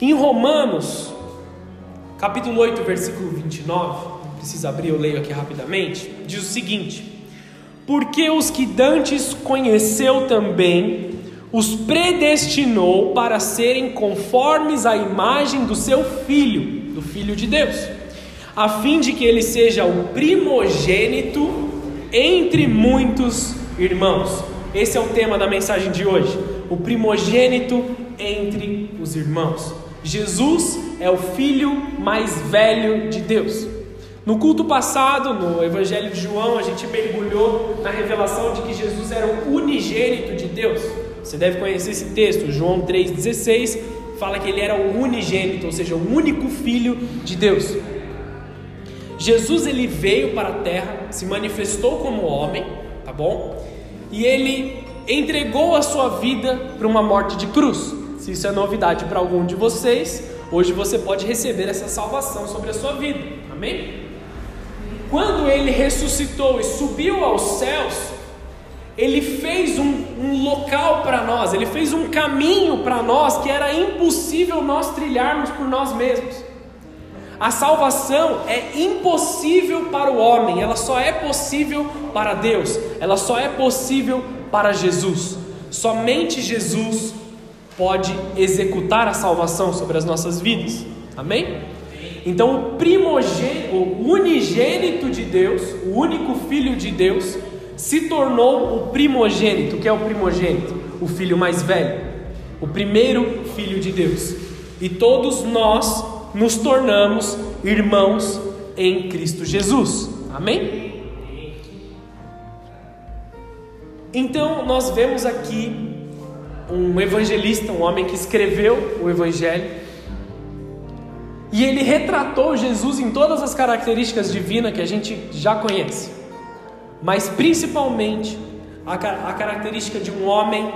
Em Romanos, capítulo 8, versículo 29, não precisa abrir, eu leio aqui rapidamente, diz o seguinte: Porque os que dantes conheceu também, os predestinou para serem conformes à imagem do seu filho, do filho de Deus, a fim de que ele seja o primogênito entre muitos irmãos. Esse é o tema da mensagem de hoje. O primogênito entre os irmãos. Jesus é o filho mais velho de Deus. No culto passado, no Evangelho de João, a gente mergulhou na revelação de que Jesus era o unigênito de Deus. Você deve conhecer esse texto, João 3,16, fala que ele era o unigênito, ou seja, o único filho de Deus. Jesus ele veio para a terra, se manifestou como homem, tá bom? E ele entregou a sua vida para uma morte de cruz. Se isso é novidade para algum de vocês, hoje você pode receber essa salvação sobre a sua vida. Amém? Quando ele ressuscitou e subiu aos céus, ele fez um, um local para nós, ele fez um caminho para nós que era impossível nós trilharmos por nós mesmos. A salvação é impossível para o homem, ela só é possível para Deus, ela só é possível para Jesus. Somente Jesus pode executar a salvação sobre as nossas vidas. Amém? Então, o primogênito, o unigênito de Deus, o único filho de Deus, se tornou o primogênito. O que é o primogênito? O filho mais velho, o primeiro filho de Deus. E todos nós nos tornamos irmãos em Cristo Jesus. Amém? Então, nós vemos aqui um evangelista, um homem que escreveu o evangelho, e ele retratou Jesus em todas as características divinas que a gente já conhece. Mas principalmente a, a característica de um homem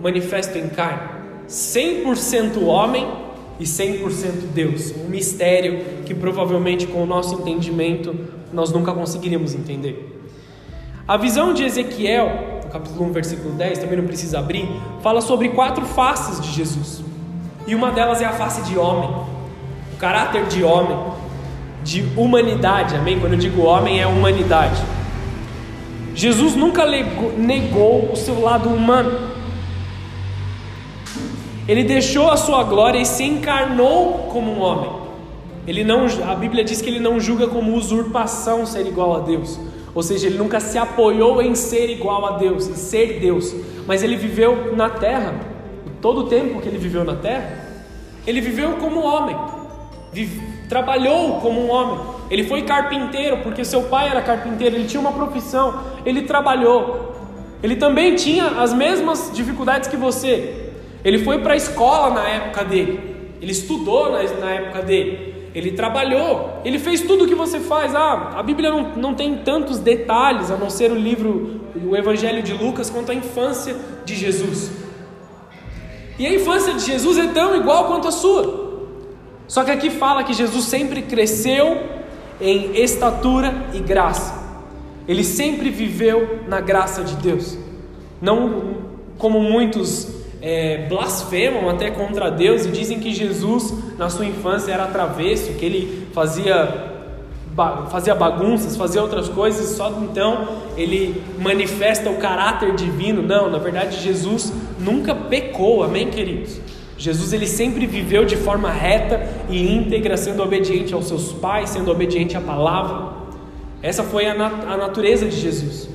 manifesto em carne, 100% homem e 100% Deus, um mistério que provavelmente com o nosso entendimento nós nunca conseguiríamos entender. A visão de Ezequiel, capítulo 1, versículo 10, também não precisa abrir, fala sobre quatro faces de Jesus. E uma delas é a face de homem, o caráter de homem, de humanidade, amém? Quando eu digo homem, é humanidade. Jesus nunca negou o seu lado humano. Ele deixou a sua glória e se encarnou como um homem. Ele não, a Bíblia diz que ele não julga como usurpação ser igual a Deus. Ou seja, ele nunca se apoiou em ser igual a Deus, em ser Deus. Mas ele viveu na terra, todo o tempo que ele viveu na terra, ele viveu como homem. Vive, trabalhou como um homem. Ele foi carpinteiro porque seu pai era carpinteiro, ele tinha uma profissão, ele trabalhou. Ele também tinha as mesmas dificuldades que você. Ele foi para a escola na época dele, ele estudou na, na época dele, ele trabalhou, ele fez tudo o que você faz. Ah, a Bíblia não, não tem tantos detalhes, a não ser o livro, o Evangelho de Lucas, quanto a infância de Jesus. E a infância de Jesus é tão igual quanto a sua. Só que aqui fala que Jesus sempre cresceu em estatura e graça. Ele sempre viveu na graça de Deus. Não como muitos é, blasfemam até contra Deus e dizem que Jesus, na sua infância, era travesso, que ele fazia, fazia bagunças, fazia outras coisas, só então ele manifesta o caráter divino. Não, na verdade, Jesus nunca pecou, amém, queridos? Jesus ele sempre viveu de forma reta e íntegra, sendo obediente aos seus pais, sendo obediente à palavra. Essa foi a, nat a natureza de Jesus.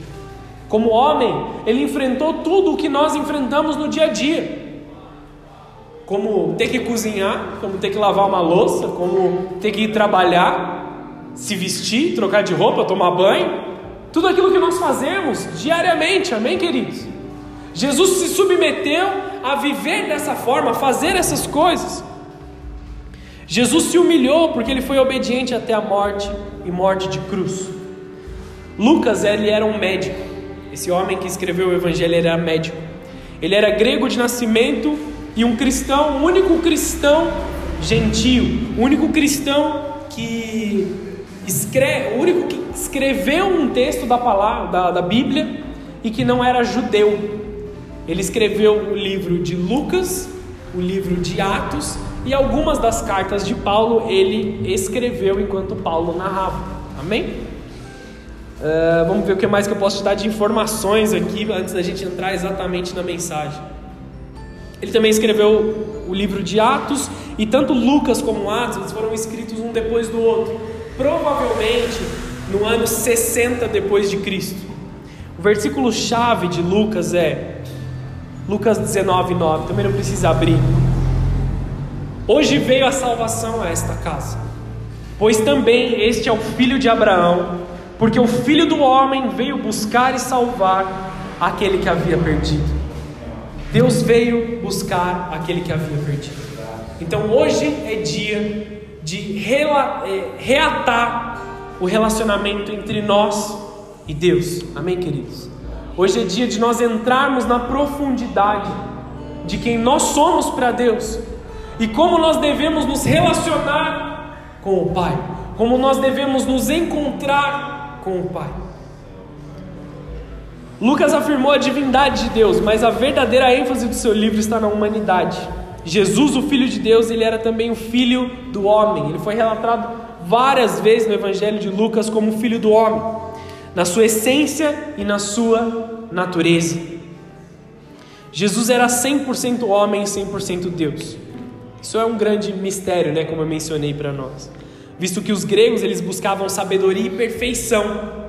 Como homem, ele enfrentou tudo o que nós enfrentamos no dia a dia. Como ter que cozinhar, como ter que lavar uma louça, como ter que ir trabalhar, se vestir, trocar de roupa, tomar banho. Tudo aquilo que nós fazemos diariamente, amém, queridos? Jesus se submeteu a viver dessa forma, a fazer essas coisas. Jesus se humilhou porque ele foi obediente até a morte e morte de cruz. Lucas, ele era um médico. Esse homem que escreveu o evangelho era médico. Ele era grego de nascimento e um cristão, o único cristão gentio, o único cristão que escreve, o único que escreveu um texto da palavra da, da Bíblia e que não era judeu. Ele escreveu o livro de Lucas o livro de Atos e algumas das cartas de Paulo ele escreveu enquanto Paulo narrava. Amém? Uh, vamos ver o que mais que eu posso te dar de informações aqui antes da gente entrar exatamente na mensagem. Ele também escreveu o livro de Atos e tanto Lucas como Atos foram escritos um depois do outro, provavelmente no ano 60 depois de Cristo. O versículo chave de Lucas é Lucas 19:9. Também não precisa abrir. Hoje veio a salvação a esta casa, pois também este é o filho de Abraão, porque o filho do homem veio buscar e salvar aquele que havia perdido. Deus veio buscar aquele que havia perdido. Então hoje é dia de é, reatar o relacionamento entre nós e Deus. Amém, queridos? Hoje é dia de nós entrarmos na profundidade de quem nós somos para Deus e como nós devemos nos relacionar com o Pai, como nós devemos nos encontrar com o Pai. Lucas afirmou a divindade de Deus, mas a verdadeira ênfase do seu livro está na humanidade. Jesus, o Filho de Deus, ele era também o Filho do homem. Ele foi relatado várias vezes no Evangelho de Lucas como Filho do homem, na sua essência e na sua natureza. Jesus era 100% homem e 100% Deus. Isso é um grande mistério, né, como eu mencionei para nós. Visto que os gregos eles buscavam sabedoria e perfeição.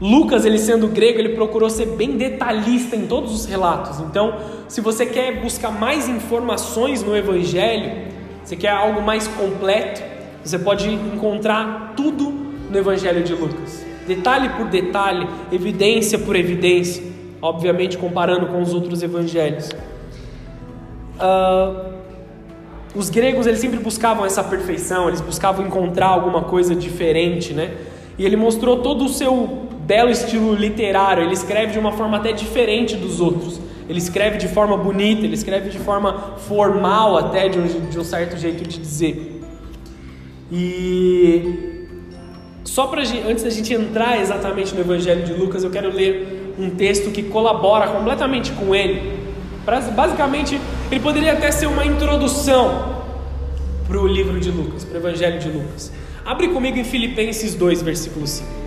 Lucas, ele sendo grego, ele procurou ser bem detalhista em todos os relatos. Então, se você quer buscar mais informações no evangelho, você quer algo mais completo, você pode encontrar tudo no evangelho de Lucas. Detalhe por detalhe, evidência por evidência, obviamente comparando com os outros evangelhos. Uh, os gregos eles sempre buscavam essa perfeição, eles buscavam encontrar alguma coisa diferente, né? E ele mostrou todo o seu belo estilo literário. Ele escreve de uma forma até diferente dos outros. Ele escreve de forma bonita, ele escreve de forma formal, até de um, de um certo jeito de dizer. E só para antes da gente entrar exatamente no Evangelho de Lucas, eu quero ler um texto que colabora completamente com ele Basicamente, ele poderia até ser uma introdução para o livro de Lucas, para o Evangelho de Lucas. Abre comigo em Filipenses 2, versículo 5.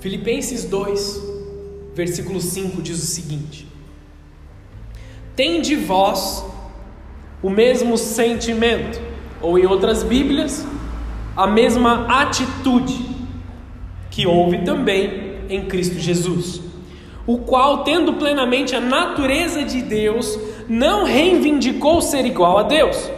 Filipenses 2, versículo 5 diz o seguinte: Tem de vós o mesmo sentimento, ou em outras Bíblias, a mesma atitude que houve também em Cristo Jesus, o qual, tendo plenamente a natureza de Deus, não reivindicou ser igual a Deus,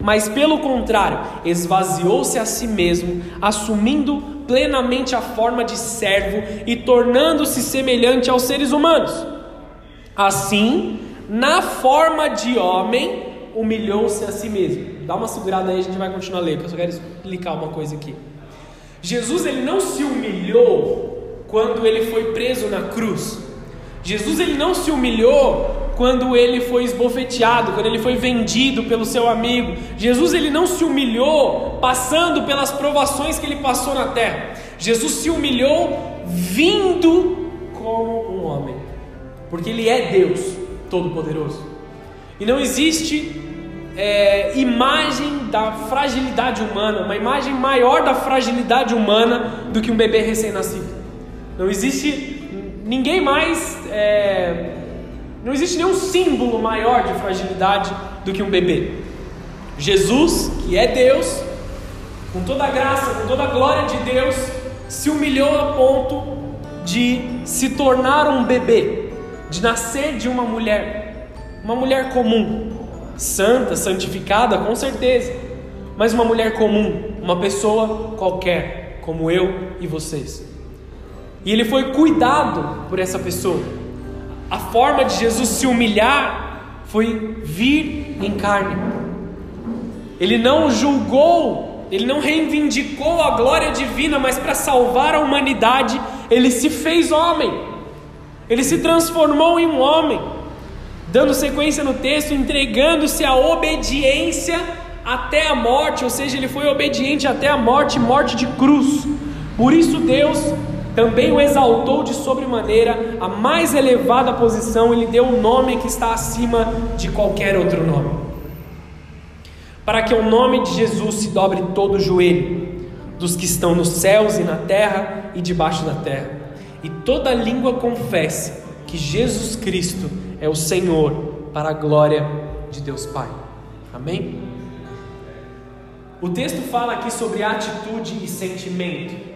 mas pelo contrário, esvaziou-se a si mesmo, assumindo plenamente a forma de servo e tornando-se semelhante aos seres humanos. Assim, na forma de homem, humilhou-se a si mesmo. Dá uma segurada aí, a gente vai continuar lendo, eu só quero explicar uma coisa aqui. Jesus ele não se humilhou quando ele foi preso na cruz. Jesus ele não se humilhou quando ele foi esbofeteado, quando ele foi vendido pelo seu amigo. Jesus ele não se humilhou passando pelas provações que ele passou na terra. Jesus se humilhou vindo como um homem, porque ele é Deus todo-poderoso. E não existe é, imagem da fragilidade humana, uma imagem maior da fragilidade humana do que um bebê recém-nascido. Não existe ninguém mais, é, não existe nenhum símbolo maior de fragilidade do que um bebê. Jesus, que é Deus, com toda a graça, com toda a glória de Deus, se humilhou a ponto de se tornar um bebê, de nascer de uma mulher, uma mulher comum, santa, santificada, com certeza, mas uma mulher comum, uma pessoa qualquer, como eu e vocês. E ele foi cuidado por essa pessoa. A forma de Jesus se humilhar foi vir em carne. Ele não julgou, ele não reivindicou a glória divina, mas para salvar a humanidade, ele se fez homem. Ele se transformou em um homem dando sequência no texto, entregando-se à obediência até a morte, ou seja, ele foi obediente até a morte, morte de cruz. Por isso Deus também o exaltou de sobremaneira, a mais elevada posição, ele deu um nome que está acima de qualquer outro nome. Para que o nome de Jesus se dobre todo o joelho, dos que estão nos céus e na terra e debaixo da terra, e toda língua confesse que Jesus Cristo é o Senhor, para a glória de Deus Pai. Amém? O texto fala aqui sobre atitude e sentimento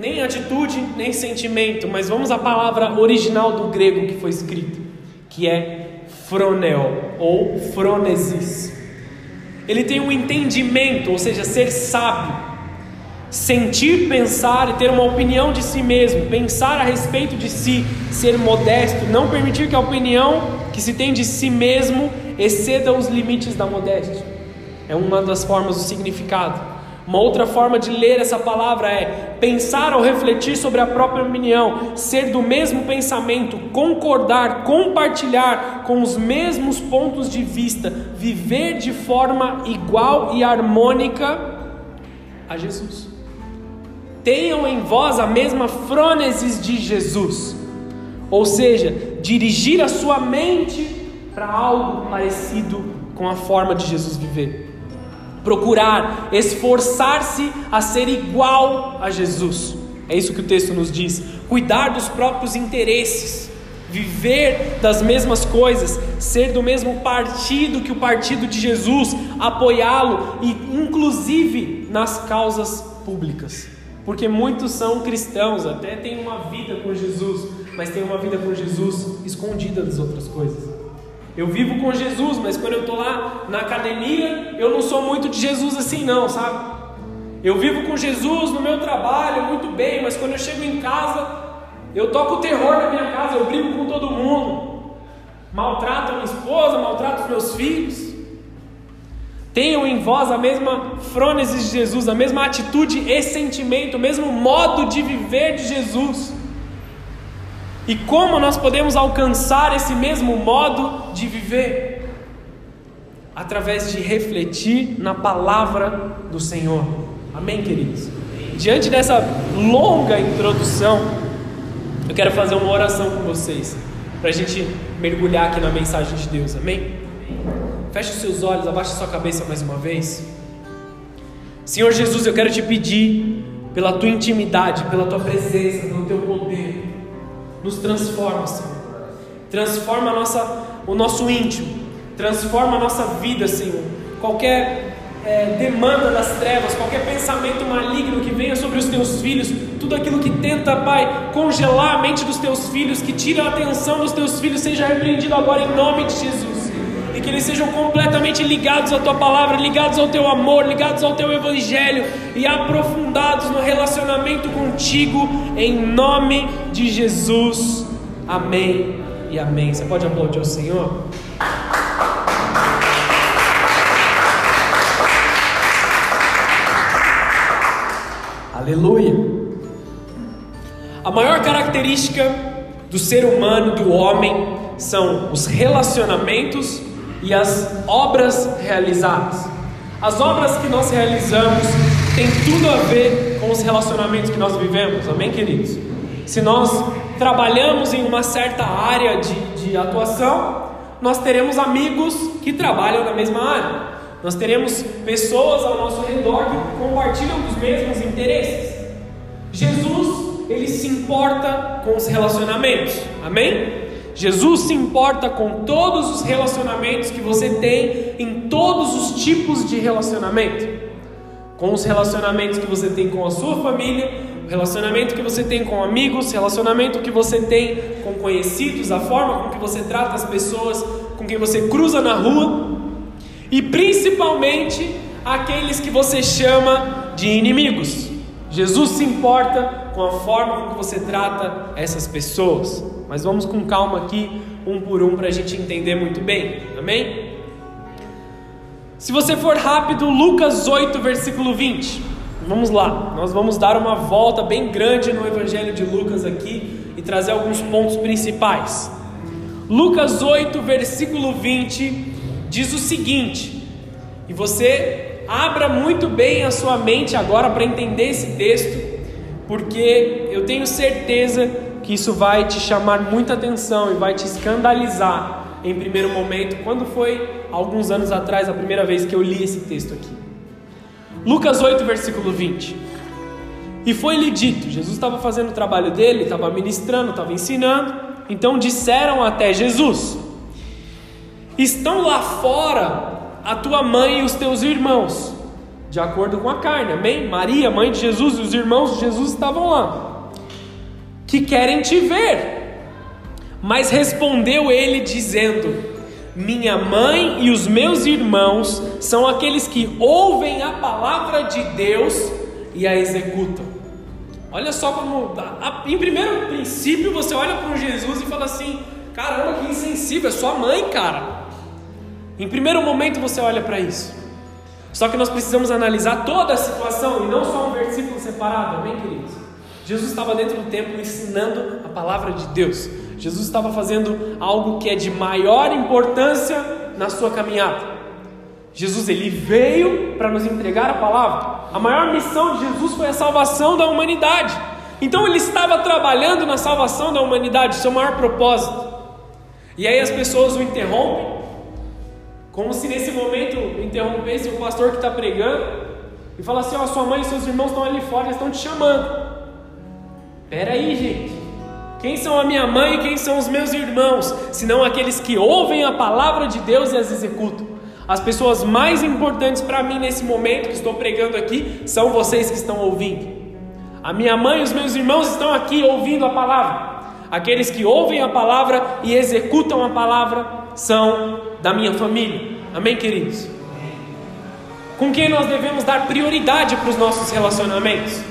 nem atitude, nem sentimento, mas vamos à palavra original do grego que foi escrito, que é fronel ou fronesis. Ele tem um entendimento, ou seja, ser sábio, sentir, pensar e ter uma opinião de si mesmo, pensar a respeito de si, ser modesto, não permitir que a opinião que se tem de si mesmo exceda os limites da modéstia. É uma das formas do significado. Uma outra forma de ler essa palavra é pensar ou refletir sobre a própria opinião, ser do mesmo pensamento, concordar, compartilhar com os mesmos pontos de vista, viver de forma igual e harmônica a Jesus. Tenham em vós a mesma frônesis de Jesus, ou seja, dirigir a sua mente para algo parecido com a forma de Jesus viver procurar esforçar-se a ser igual a Jesus. É isso que o texto nos diz. Cuidar dos próprios interesses, viver das mesmas coisas, ser do mesmo partido que o partido de Jesus, apoiá-lo e inclusive nas causas públicas. Porque muitos são cristãos, até têm uma vida com Jesus, mas têm uma vida com Jesus escondida das outras coisas. Eu vivo com Jesus, mas quando eu estou lá na academia, eu não sou muito de Jesus assim, não, sabe? Eu vivo com Jesus no meu trabalho, muito bem, mas quando eu chego em casa, eu toco terror na minha casa, eu brigo com todo mundo, maltrato a minha esposa, maltrato os meus filhos. Tenham em vós a mesma frônese de Jesus, a mesma atitude e sentimento, o mesmo modo de viver de Jesus. E como nós podemos alcançar esse mesmo modo de viver? Através de refletir na palavra do Senhor. Amém, queridos? Diante dessa longa introdução, eu quero fazer uma oração com vocês, para a gente mergulhar aqui na mensagem de Deus. Amém? Feche os seus olhos, abaixe sua cabeça mais uma vez. Senhor Jesus, eu quero te pedir pela tua intimidade, pela tua presença, pelo teu poder nos transforma, Senhor. Transforma nossa, o nosso íntimo, transforma a nossa vida, Senhor. Qualquer é, demanda das trevas, qualquer pensamento maligno que venha sobre os teus filhos, tudo aquilo que tenta, Pai, congelar a mente dos teus filhos, que tira a atenção dos teus filhos, seja repreendido agora em nome de Jesus. E que eles sejam completamente ligados à tua palavra, ligados ao teu amor, ligados ao teu evangelho e aprofundados no relacionamento contigo, em nome de Jesus. Amém e amém. Você pode aplaudir o Senhor? Aleluia. A maior característica do ser humano, do homem, são os relacionamentos e as obras realizadas. As obras que nós realizamos têm tudo a ver com os relacionamentos que nós vivemos, amém, queridos? Se nós trabalhamos em uma certa área de, de atuação, nós teremos amigos que trabalham na mesma área, nós teremos pessoas ao nosso redor que compartilham dos mesmos interesses. Jesus, ele se importa com os relacionamentos, amém? Jesus se importa com todos os relacionamentos que você tem, em todos os tipos de relacionamento. Com os relacionamentos que você tem com a sua família, relacionamento que você tem com amigos, relacionamento que você tem com conhecidos, a forma com que você trata as pessoas com quem você cruza na rua, e principalmente aqueles que você chama de inimigos. Jesus se importa com a forma com que você trata essas pessoas. Mas vamos com calma aqui, um por um, para a gente entender muito bem. Amém? Se você for rápido, Lucas 8, versículo 20. Vamos lá, nós vamos dar uma volta bem grande no Evangelho de Lucas aqui e trazer alguns pontos principais. Lucas 8, versículo 20 diz o seguinte: E você abra muito bem a sua mente agora para entender esse texto, porque eu tenho certeza que isso vai te chamar muita atenção e vai te escandalizar em primeiro momento, quando foi alguns anos atrás a primeira vez que eu li esse texto aqui. Lucas 8, versículo 20. E foi-lhe dito: Jesus estava fazendo o trabalho dele, estava ministrando, estava ensinando. Então disseram até Jesus: Estão lá fora a tua mãe e os teus irmãos, de acordo com a carne, amém? Maria, mãe de Jesus, e os irmãos de Jesus estavam lá, que querem te ver. Mas respondeu ele, dizendo: Minha mãe e os meus irmãos são aqueles que ouvem a palavra de Deus e a executam. Olha só como, em primeiro princípio, você olha para um Jesus e fala assim: caramba, que insensível, é sua mãe, cara. Em primeiro momento você olha para isso. Só que nós precisamos analisar toda a situação e não só um versículo separado, amém, queridos? Jesus estava dentro do templo ensinando a palavra de Deus. Jesus estava fazendo algo que é de maior importância na sua caminhada. Jesus ele veio para nos entregar a palavra. A maior missão de Jesus foi a salvação da humanidade. Então ele estava trabalhando na salvação da humanidade, seu maior propósito. E aí as pessoas o interrompem, como se nesse momento interrompesse o pastor que está pregando e fala assim: Ó, oh, sua mãe e seus irmãos estão ali fora, eles estão te chamando. Pera aí, gente. Quem são a minha mãe e quem são os meus irmãos? Senão aqueles que ouvem a palavra de Deus e as executam. As pessoas mais importantes para mim nesse momento que estou pregando aqui são vocês que estão ouvindo. A minha mãe e os meus irmãos estão aqui ouvindo a palavra. Aqueles que ouvem a palavra e executam a palavra são da minha família. Amém, queridos? Com quem nós devemos dar prioridade para os nossos relacionamentos?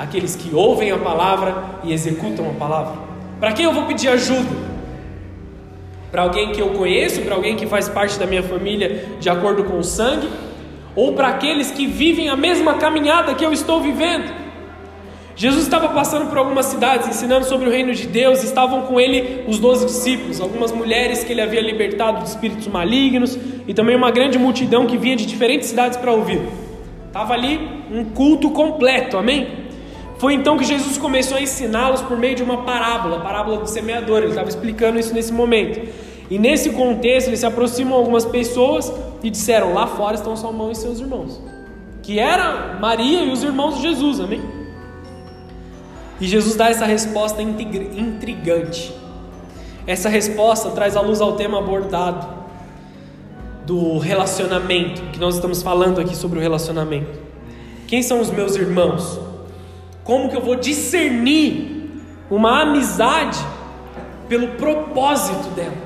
Aqueles que ouvem a palavra e executam a palavra. Para quem eu vou pedir ajuda? Para alguém que eu conheço, para alguém que faz parte da minha família de acordo com o sangue, ou para aqueles que vivem a mesma caminhada que eu estou vivendo. Jesus estava passando por algumas cidades ensinando sobre o reino de Deus, estavam com ele os doze discípulos, algumas mulheres que ele havia libertado de espíritos malignos e também uma grande multidão que vinha de diferentes cidades para ouvir. Estava ali um culto completo, amém? Foi então que Jesus começou a ensiná-los por meio de uma parábola, a parábola do semeador. Ele estava explicando isso nesse momento. E nesse contexto, ele se aproximou algumas pessoas e disseram: Lá fora estão mãe e seus irmãos. Que era Maria e os irmãos de Jesus, amém? E Jesus dá essa resposta intrigante. Essa resposta traz à luz ao tema abordado do relacionamento, que nós estamos falando aqui sobre o relacionamento. Quem são os meus irmãos? Como que eu vou discernir uma amizade pelo propósito dela?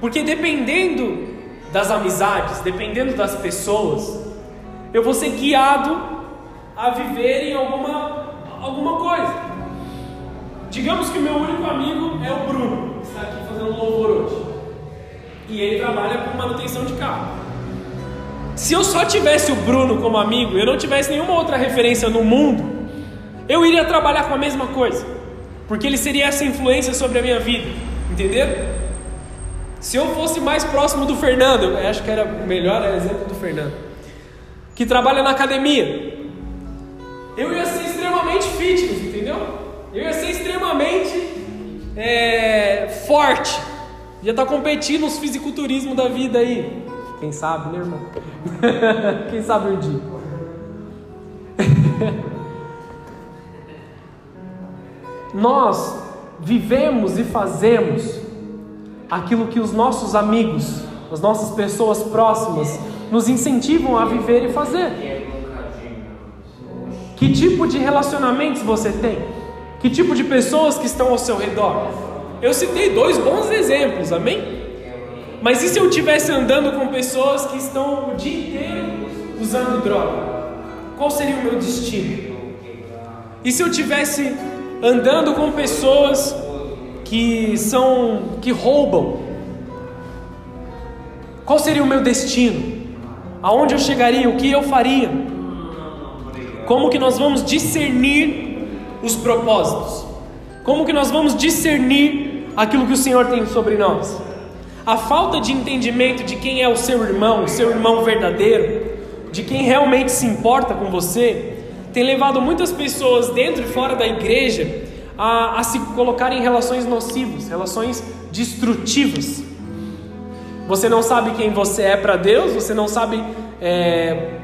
Porque dependendo das amizades, dependendo das pessoas, eu vou ser guiado a viver em alguma, alguma coisa. Digamos que o meu único amigo é o Bruno, que está aqui fazendo louvor hoje. E ele trabalha com manutenção de carro. Se eu só tivesse o Bruno como amigo, eu não tivesse nenhuma outra referência no mundo, eu iria trabalhar com a mesma coisa, porque ele seria essa influência sobre a minha vida, entendeu? Se eu fosse mais próximo do Fernando, eu acho que era o melhor exemplo do Fernando, que trabalha na academia, eu ia ser extremamente fitness, entendeu? Eu ia ser extremamente é, forte, ia estar competindo nos fisiculturismo da vida aí. Quem sabe, né, irmão? Quem sabe um dia. Nós vivemos e fazemos aquilo que os nossos amigos, as nossas pessoas próximas, nos incentivam a viver e fazer. Que tipo de relacionamentos você tem? Que tipo de pessoas que estão ao seu redor? Eu citei dois bons exemplos, amém? Mas e se eu estivesse andando com pessoas que estão o dia inteiro usando droga? Qual seria o meu destino? E se eu estivesse andando com pessoas que são que roubam? Qual seria o meu destino? Aonde eu chegaria? O que eu faria? Como que nós vamos discernir os propósitos? Como que nós vamos discernir aquilo que o Senhor tem sobre nós? A falta de entendimento de quem é o seu irmão, o seu irmão verdadeiro, de quem realmente se importa com você tem levado muitas pessoas dentro e fora da igreja a, a se colocar em relações nocivas, relações destrutivas. Você não sabe quem você é para Deus, você não sabe é,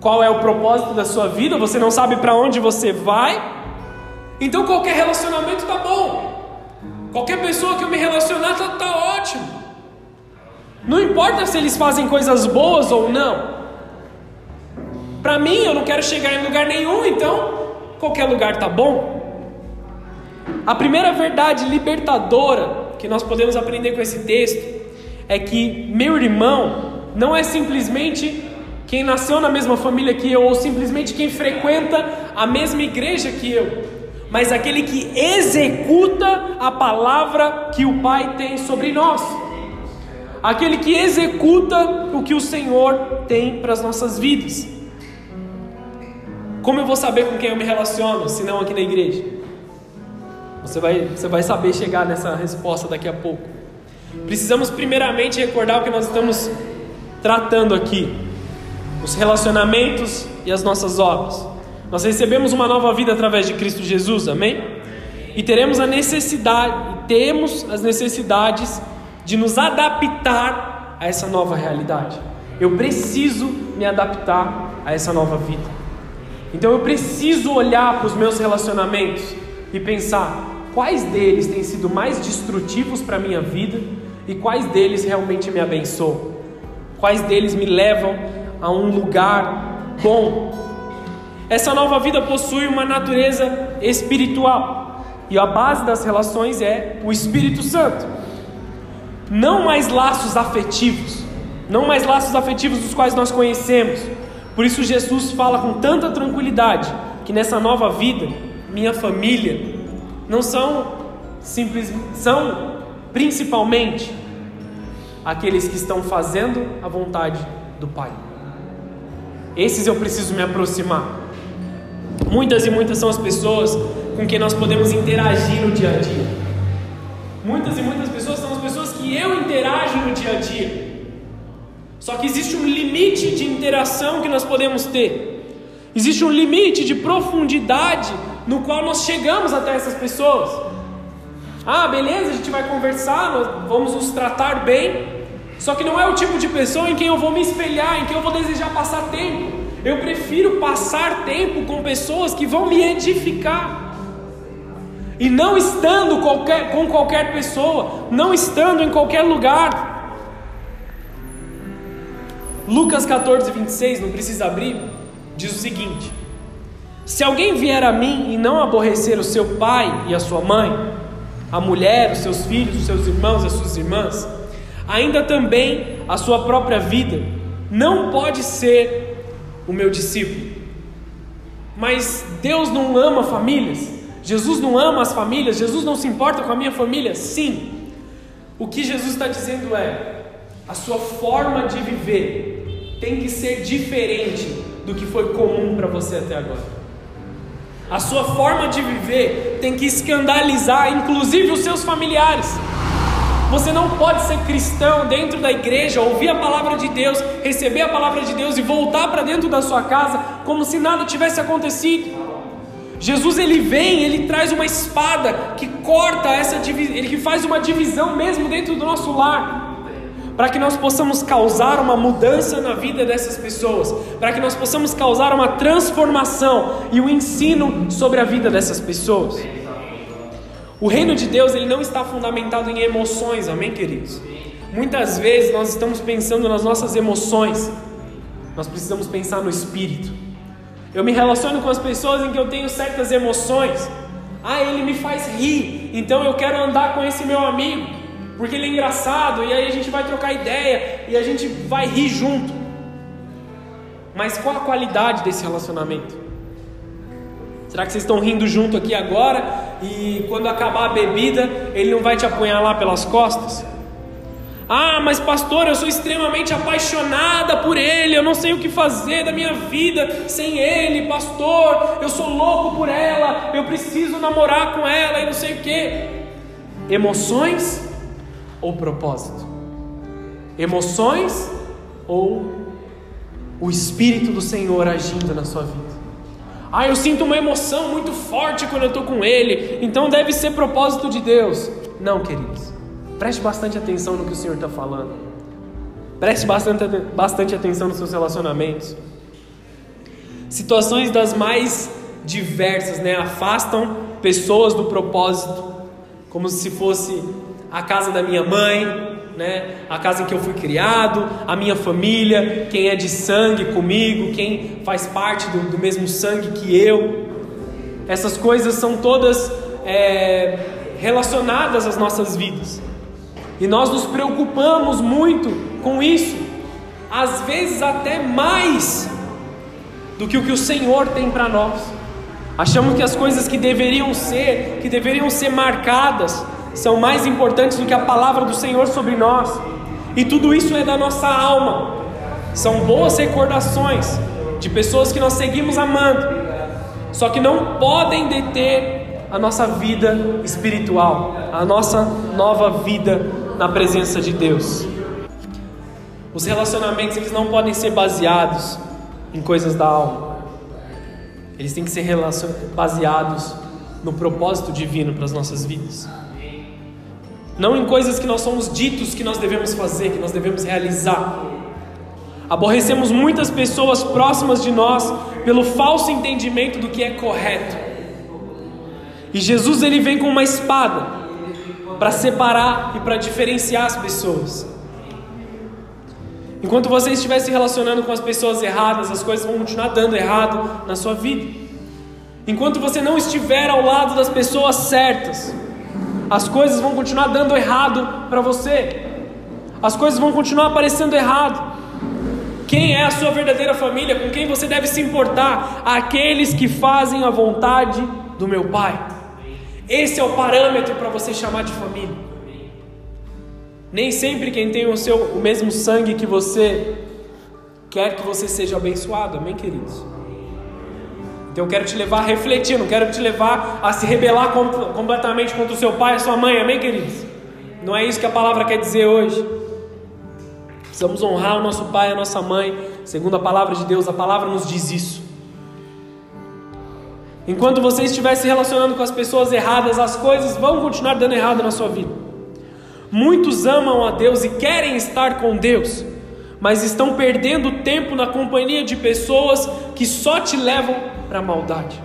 qual é o propósito da sua vida, você não sabe para onde você vai. Então qualquer relacionamento tá bom. Qualquer pessoa que eu me relacionar tá, tá ótimo. Não importa se eles fazem coisas boas ou não. Para mim, eu não quero chegar em lugar nenhum, então qualquer lugar tá bom. A primeira verdade libertadora que nós podemos aprender com esse texto é que meu irmão não é simplesmente quem nasceu na mesma família que eu ou simplesmente quem frequenta a mesma igreja que eu, mas aquele que executa a palavra que o Pai tem sobre nós. Aquele que executa o que o Senhor tem para as nossas vidas. Como eu vou saber com quem eu me relaciono, se não aqui na igreja? Você vai, você vai saber chegar nessa resposta daqui a pouco. Precisamos primeiramente recordar o que nós estamos tratando aqui: os relacionamentos e as nossas obras. Nós recebemos uma nova vida através de Cristo Jesus, amém? E teremos a necessidade, temos as necessidades de nos adaptar a essa nova realidade. Eu preciso me adaptar a essa nova vida. Então eu preciso olhar para os meus relacionamentos e pensar quais deles têm sido mais destrutivos para a minha vida e quais deles realmente me abençoam, quais deles me levam a um lugar bom. Essa nova vida possui uma natureza espiritual e a base das relações é o Espírito Santo. Não mais laços afetivos, não mais laços afetivos dos quais nós conhecemos por isso Jesus fala com tanta tranquilidade que nessa nova vida, minha família não são simples, são principalmente aqueles que estão fazendo a vontade do Pai. Esses eu preciso me aproximar. Muitas e muitas são as pessoas com quem nós podemos interagir no dia a dia. Dia. Só que existe um limite de interação que nós podemos ter. Existe um limite de profundidade no qual nós chegamos até essas pessoas. Ah, beleza, a gente vai conversar, vamos nos tratar bem. Só que não é o tipo de pessoa em quem eu vou me espelhar, em quem eu vou desejar passar tempo. Eu prefiro passar tempo com pessoas que vão me edificar. E não estando qualquer, com qualquer pessoa, não estando em qualquer lugar, Lucas 14, 26, não precisa abrir, diz o seguinte: Se alguém vier a mim e não aborrecer o seu pai e a sua mãe, a mulher, os seus filhos, os seus irmãos, as suas irmãs, ainda também a sua própria vida, não pode ser o meu discípulo. Mas Deus não ama famílias, Jesus não ama as famílias, Jesus não se importa com a minha família? Sim. O que Jesus está dizendo é: a sua forma de viver tem que ser diferente do que foi comum para você até agora. A sua forma de viver tem que escandalizar, inclusive os seus familiares. Você não pode ser cristão dentro da igreja, ouvir a palavra de Deus, receber a palavra de Deus e voltar para dentro da sua casa como se nada tivesse acontecido. Jesus ele vem, ele traz uma espada que corta essa ele que faz uma divisão mesmo dentro do nosso lar para que nós possamos causar uma mudança na vida dessas pessoas, para que nós possamos causar uma transformação e um ensino sobre a vida dessas pessoas. O reino de Deus ele não está fundamentado em emoções, amém, queridos? Muitas vezes nós estamos pensando nas nossas emoções, nós precisamos pensar no espírito. Eu me relaciono com as pessoas em que eu tenho certas emoções. Ah, ele me faz rir, então eu quero andar com esse meu amigo porque ele é engraçado, e aí a gente vai trocar ideia e a gente vai rir junto. Mas qual a qualidade desse relacionamento? Será que vocês estão rindo junto aqui agora e quando acabar a bebida ele não vai te apunhalar pelas costas? Ah, mas pastor, eu sou extremamente apaixonada por ele, eu não sei o que fazer da minha vida sem ele, pastor, eu sou louco por ela, eu preciso namorar com ela e não sei o que. Emoções ou propósito? Emoções ou o Espírito do Senhor agindo na sua vida. Ah, eu sinto uma emoção muito forte quando eu estou com Ele, então deve ser propósito de Deus. Não, queridos, preste bastante atenção no que o Senhor está falando, preste bastante, bastante atenção nos seus relacionamentos. Situações das mais diversas, né? Afastam pessoas do propósito, como se fosse a casa da minha mãe, né? A casa em que eu fui criado, a minha família, quem é de sangue comigo, quem faz parte do, do mesmo sangue que eu. Essas coisas são todas é, relacionadas às nossas vidas. E nós nos preocupamos muito com isso, às vezes até mais do que o que o Senhor tem para nós. Achamos que as coisas que deveriam ser, que deveriam ser marcadas, são mais importantes do que a palavra do Senhor sobre nós. E tudo isso é da nossa alma. São boas recordações de pessoas que nós seguimos amando, só que não podem deter a nossa vida espiritual, a nossa nova vida na presença de Deus. Os relacionamentos eles não podem ser baseados em coisas da alma. Eles têm que ser baseados no propósito divino para as nossas vidas não em coisas que nós somos ditos que nós devemos fazer, que nós devemos realizar. Aborrecemos muitas pessoas próximas de nós pelo falso entendimento do que é correto. E Jesus ele vem com uma espada para separar e para diferenciar as pessoas. Enquanto você estiver se relacionando com as pessoas erradas, as coisas vão continuar dando errado na sua vida. Enquanto você não estiver ao lado das pessoas certas, as coisas vão continuar dando errado para você, as coisas vão continuar aparecendo errado. Quem é a sua verdadeira família? Com quem você deve se importar? Aqueles que fazem a vontade do meu Pai. Esse é o parâmetro para você chamar de família. Nem sempre quem tem o seu o mesmo sangue que você quer que você seja abençoado, amém, queridos? Então eu quero te levar a refletir, não quero te levar a se rebelar completamente contra o seu pai e sua mãe, amém, queridos? Não é isso que a palavra quer dizer hoje. Precisamos honrar o nosso pai e a nossa mãe, segundo a palavra de Deus, a palavra nos diz isso. Enquanto você estiver se relacionando com as pessoas erradas, as coisas vão continuar dando errado na sua vida. Muitos amam a Deus e querem estar com Deus, mas estão perdendo tempo na companhia de pessoas que só te levam para a maldade.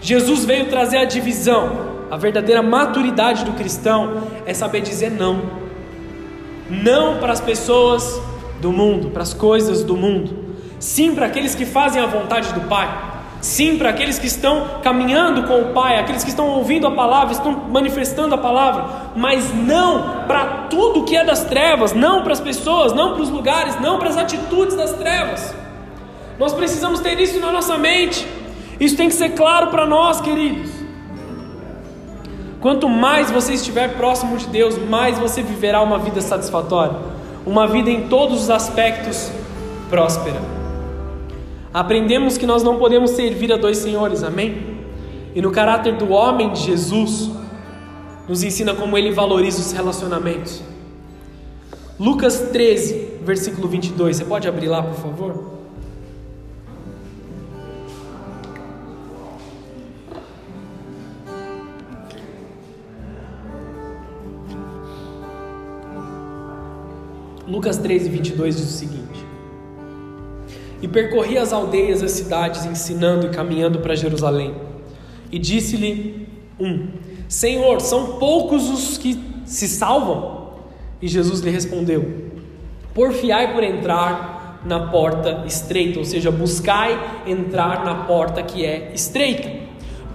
Jesus veio trazer a divisão. A verdadeira maturidade do cristão é saber dizer não. Não para as pessoas do mundo, para as coisas do mundo. Sim para aqueles que fazem a vontade do Pai. Sim para aqueles que estão caminhando com o Pai, aqueles que estão ouvindo a palavra, estão manifestando a palavra, mas não para tudo que é das trevas, não para as pessoas, não para os lugares, não para as atitudes das trevas. Nós precisamos ter isso na nossa mente. Isso tem que ser claro para nós, queridos. Quanto mais você estiver próximo de Deus, mais você viverá uma vida satisfatória, uma vida em todos os aspectos próspera. Aprendemos que nós não podemos servir a dois senhores, amém? E no caráter do homem de Jesus, nos ensina como ele valoriza os relacionamentos. Lucas 13, versículo 22, você pode abrir lá, por favor? Lucas 13, 22 diz o seguinte: E percorria as aldeias e as cidades, ensinando e caminhando para Jerusalém. E disse-lhe um: Senhor, são poucos os que se salvam? E Jesus lhe respondeu: Porfiai por entrar na porta estreita, ou seja, buscai entrar na porta que é estreita.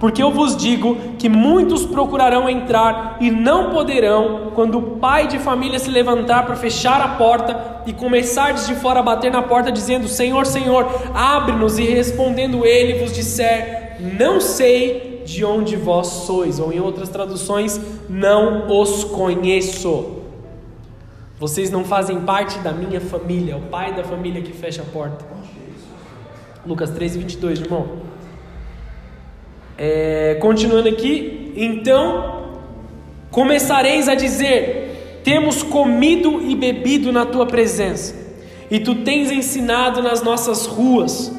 Porque eu vos digo que muitos procurarão entrar e não poderão, quando o pai de família se levantar para fechar a porta e começar de fora a bater na porta, dizendo: Senhor, Senhor, abre-nos. E respondendo ele vos disser: Não sei de onde vós sois. Ou em outras traduções, não os conheço. Vocês não fazem parte da minha família, é o pai da família que fecha a porta. Lucas 13, 22, irmão. É, continuando aqui, então começareis a dizer: Temos comido e bebido na tua presença, e tu tens ensinado nas nossas ruas.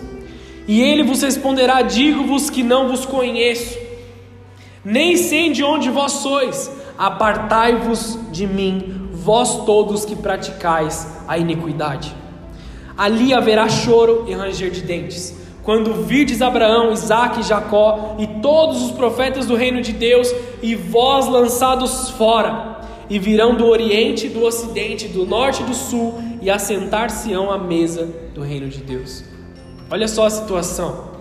E ele vos responderá: Digo-vos que não vos conheço, nem sei de onde vós sois, apartai-vos de mim, vós todos que praticais a iniquidade. Ali haverá choro e ranger de dentes. Quando virdes Abraão, Isaque Jacó e todos os profetas do reino de Deus, e vós lançados fora, e virão do oriente, do ocidente, do norte e do sul, e assentar-se-ão à mesa do reino de Deus. Olha só a situação.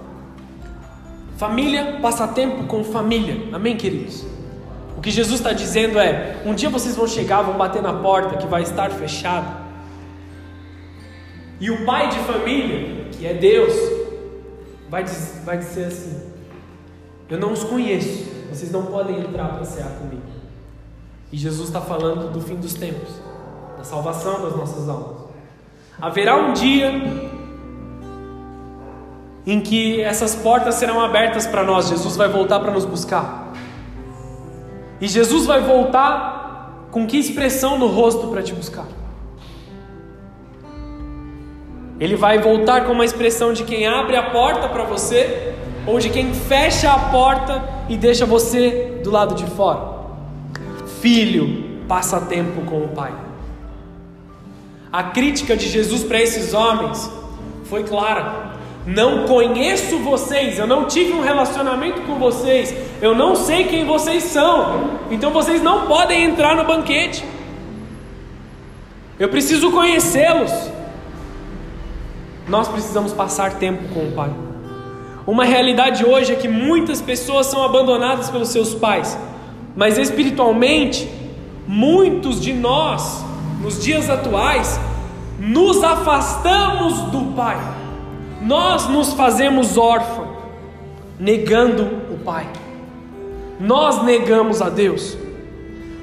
Família passa tempo com família. Amém, queridos? O que Jesus está dizendo é: um dia vocês vão chegar, vão bater na porta que vai estar fechada. E o pai de família, que é Deus, vai, diz, vai dizer assim: Eu não os conheço, vocês não podem entrar para cear comigo. E Jesus está falando do fim dos tempos, da salvação das nossas almas. Haverá um dia em que essas portas serão abertas para nós, Jesus vai voltar para nos buscar. E Jesus vai voltar com que expressão no rosto para te buscar? Ele vai voltar com uma expressão de quem abre a porta para você ou de quem fecha a porta e deixa você do lado de fora. Filho, passa tempo com o Pai. A crítica de Jesus para esses homens foi clara. Não conheço vocês, eu não tive um relacionamento com vocês, eu não sei quem vocês são, então vocês não podem entrar no banquete. Eu preciso conhecê-los. Nós precisamos passar tempo com o Pai. Uma realidade hoje é que muitas pessoas são abandonadas pelos seus pais, mas espiritualmente, muitos de nós, nos dias atuais, nos afastamos do Pai. Nós nos fazemos órfãos, negando o Pai. Nós negamos a Deus,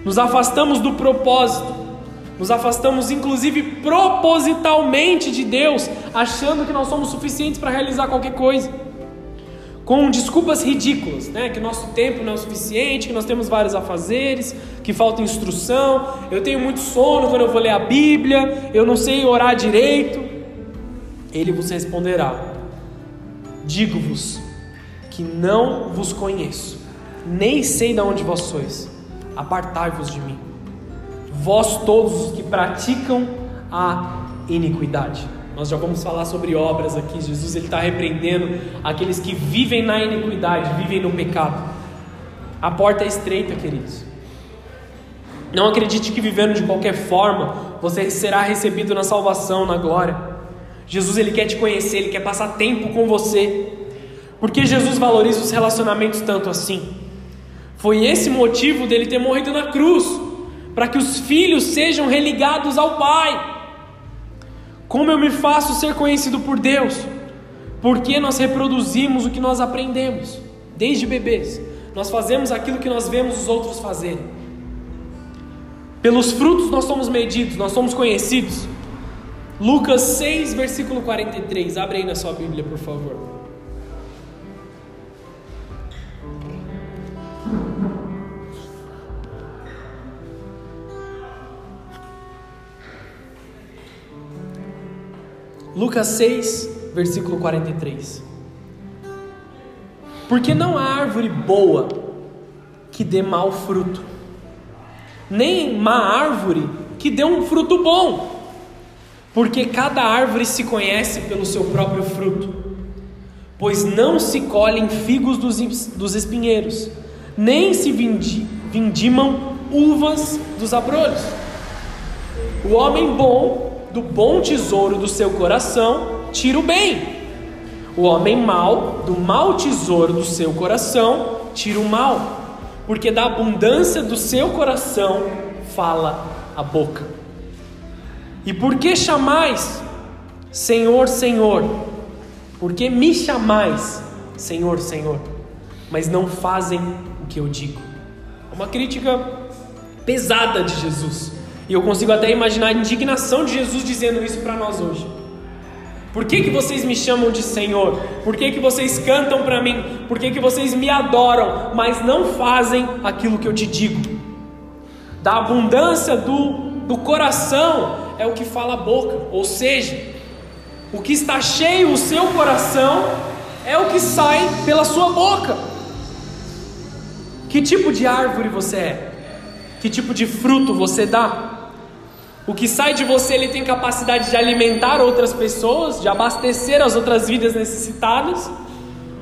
nos afastamos do propósito, nos afastamos inclusive propositalmente de Deus, achando que nós somos suficientes para realizar qualquer coisa, com desculpas ridículas, né? Que nosso tempo não é o suficiente, que nós temos vários afazeres, que falta instrução, eu tenho muito sono quando eu vou ler a Bíblia, eu não sei orar direito. Ele vos responderá: Digo-vos que não vos conheço, nem sei de onde vós sois, apartai-vos de mim, vós todos os que praticam a iniquidade. Nós já vamos falar sobre obras aqui. Jesus está repreendendo aqueles que vivem na iniquidade, vivem no pecado. A porta é estreita, queridos. Não acredite que vivendo de qualquer forma você será recebido na salvação, na glória. Jesus ele quer te conhecer, ele quer passar tempo com você. Porque Jesus valoriza os relacionamentos tanto assim? Foi esse motivo dele ter morrido na cruz, para que os filhos sejam religados ao Pai. Como eu me faço ser conhecido por Deus? Porque nós reproduzimos o que nós aprendemos, desde bebês. Nós fazemos aquilo que nós vemos os outros fazerem. Pelos frutos nós somos medidos, nós somos conhecidos. Lucas 6, versículo 43. Abre aí na sua Bíblia, por favor. Lucas 6, versículo 43. Porque não há árvore boa que dê mau fruto, nem má árvore que dê um fruto bom porque cada árvore se conhece pelo seu próprio fruto. Pois não se colhem figos dos, dos espinheiros, nem se vindi, vindimam uvas dos abrolhos. O homem bom, do bom tesouro do seu coração, tira o bem. O homem mau, do mau tesouro do seu coração, tira o mal. Porque da abundância do seu coração fala a boca. E por que chamais Senhor, Senhor? Por que me chamais Senhor, Senhor? Mas não fazem o que eu digo. Uma crítica pesada de Jesus. E eu consigo até imaginar a indignação de Jesus dizendo isso para nós hoje. Por que, que vocês me chamam de Senhor? Por que, que vocês cantam para mim? Por que, que vocês me adoram, mas não fazem aquilo que eu te digo? Da abundância do, do coração é o que fala a boca, ou seja, o que está cheio o seu coração é o que sai pela sua boca. Que tipo de árvore você é? Que tipo de fruto você dá? O que sai de você ele tem capacidade de alimentar outras pessoas, de abastecer as outras vidas necessitadas,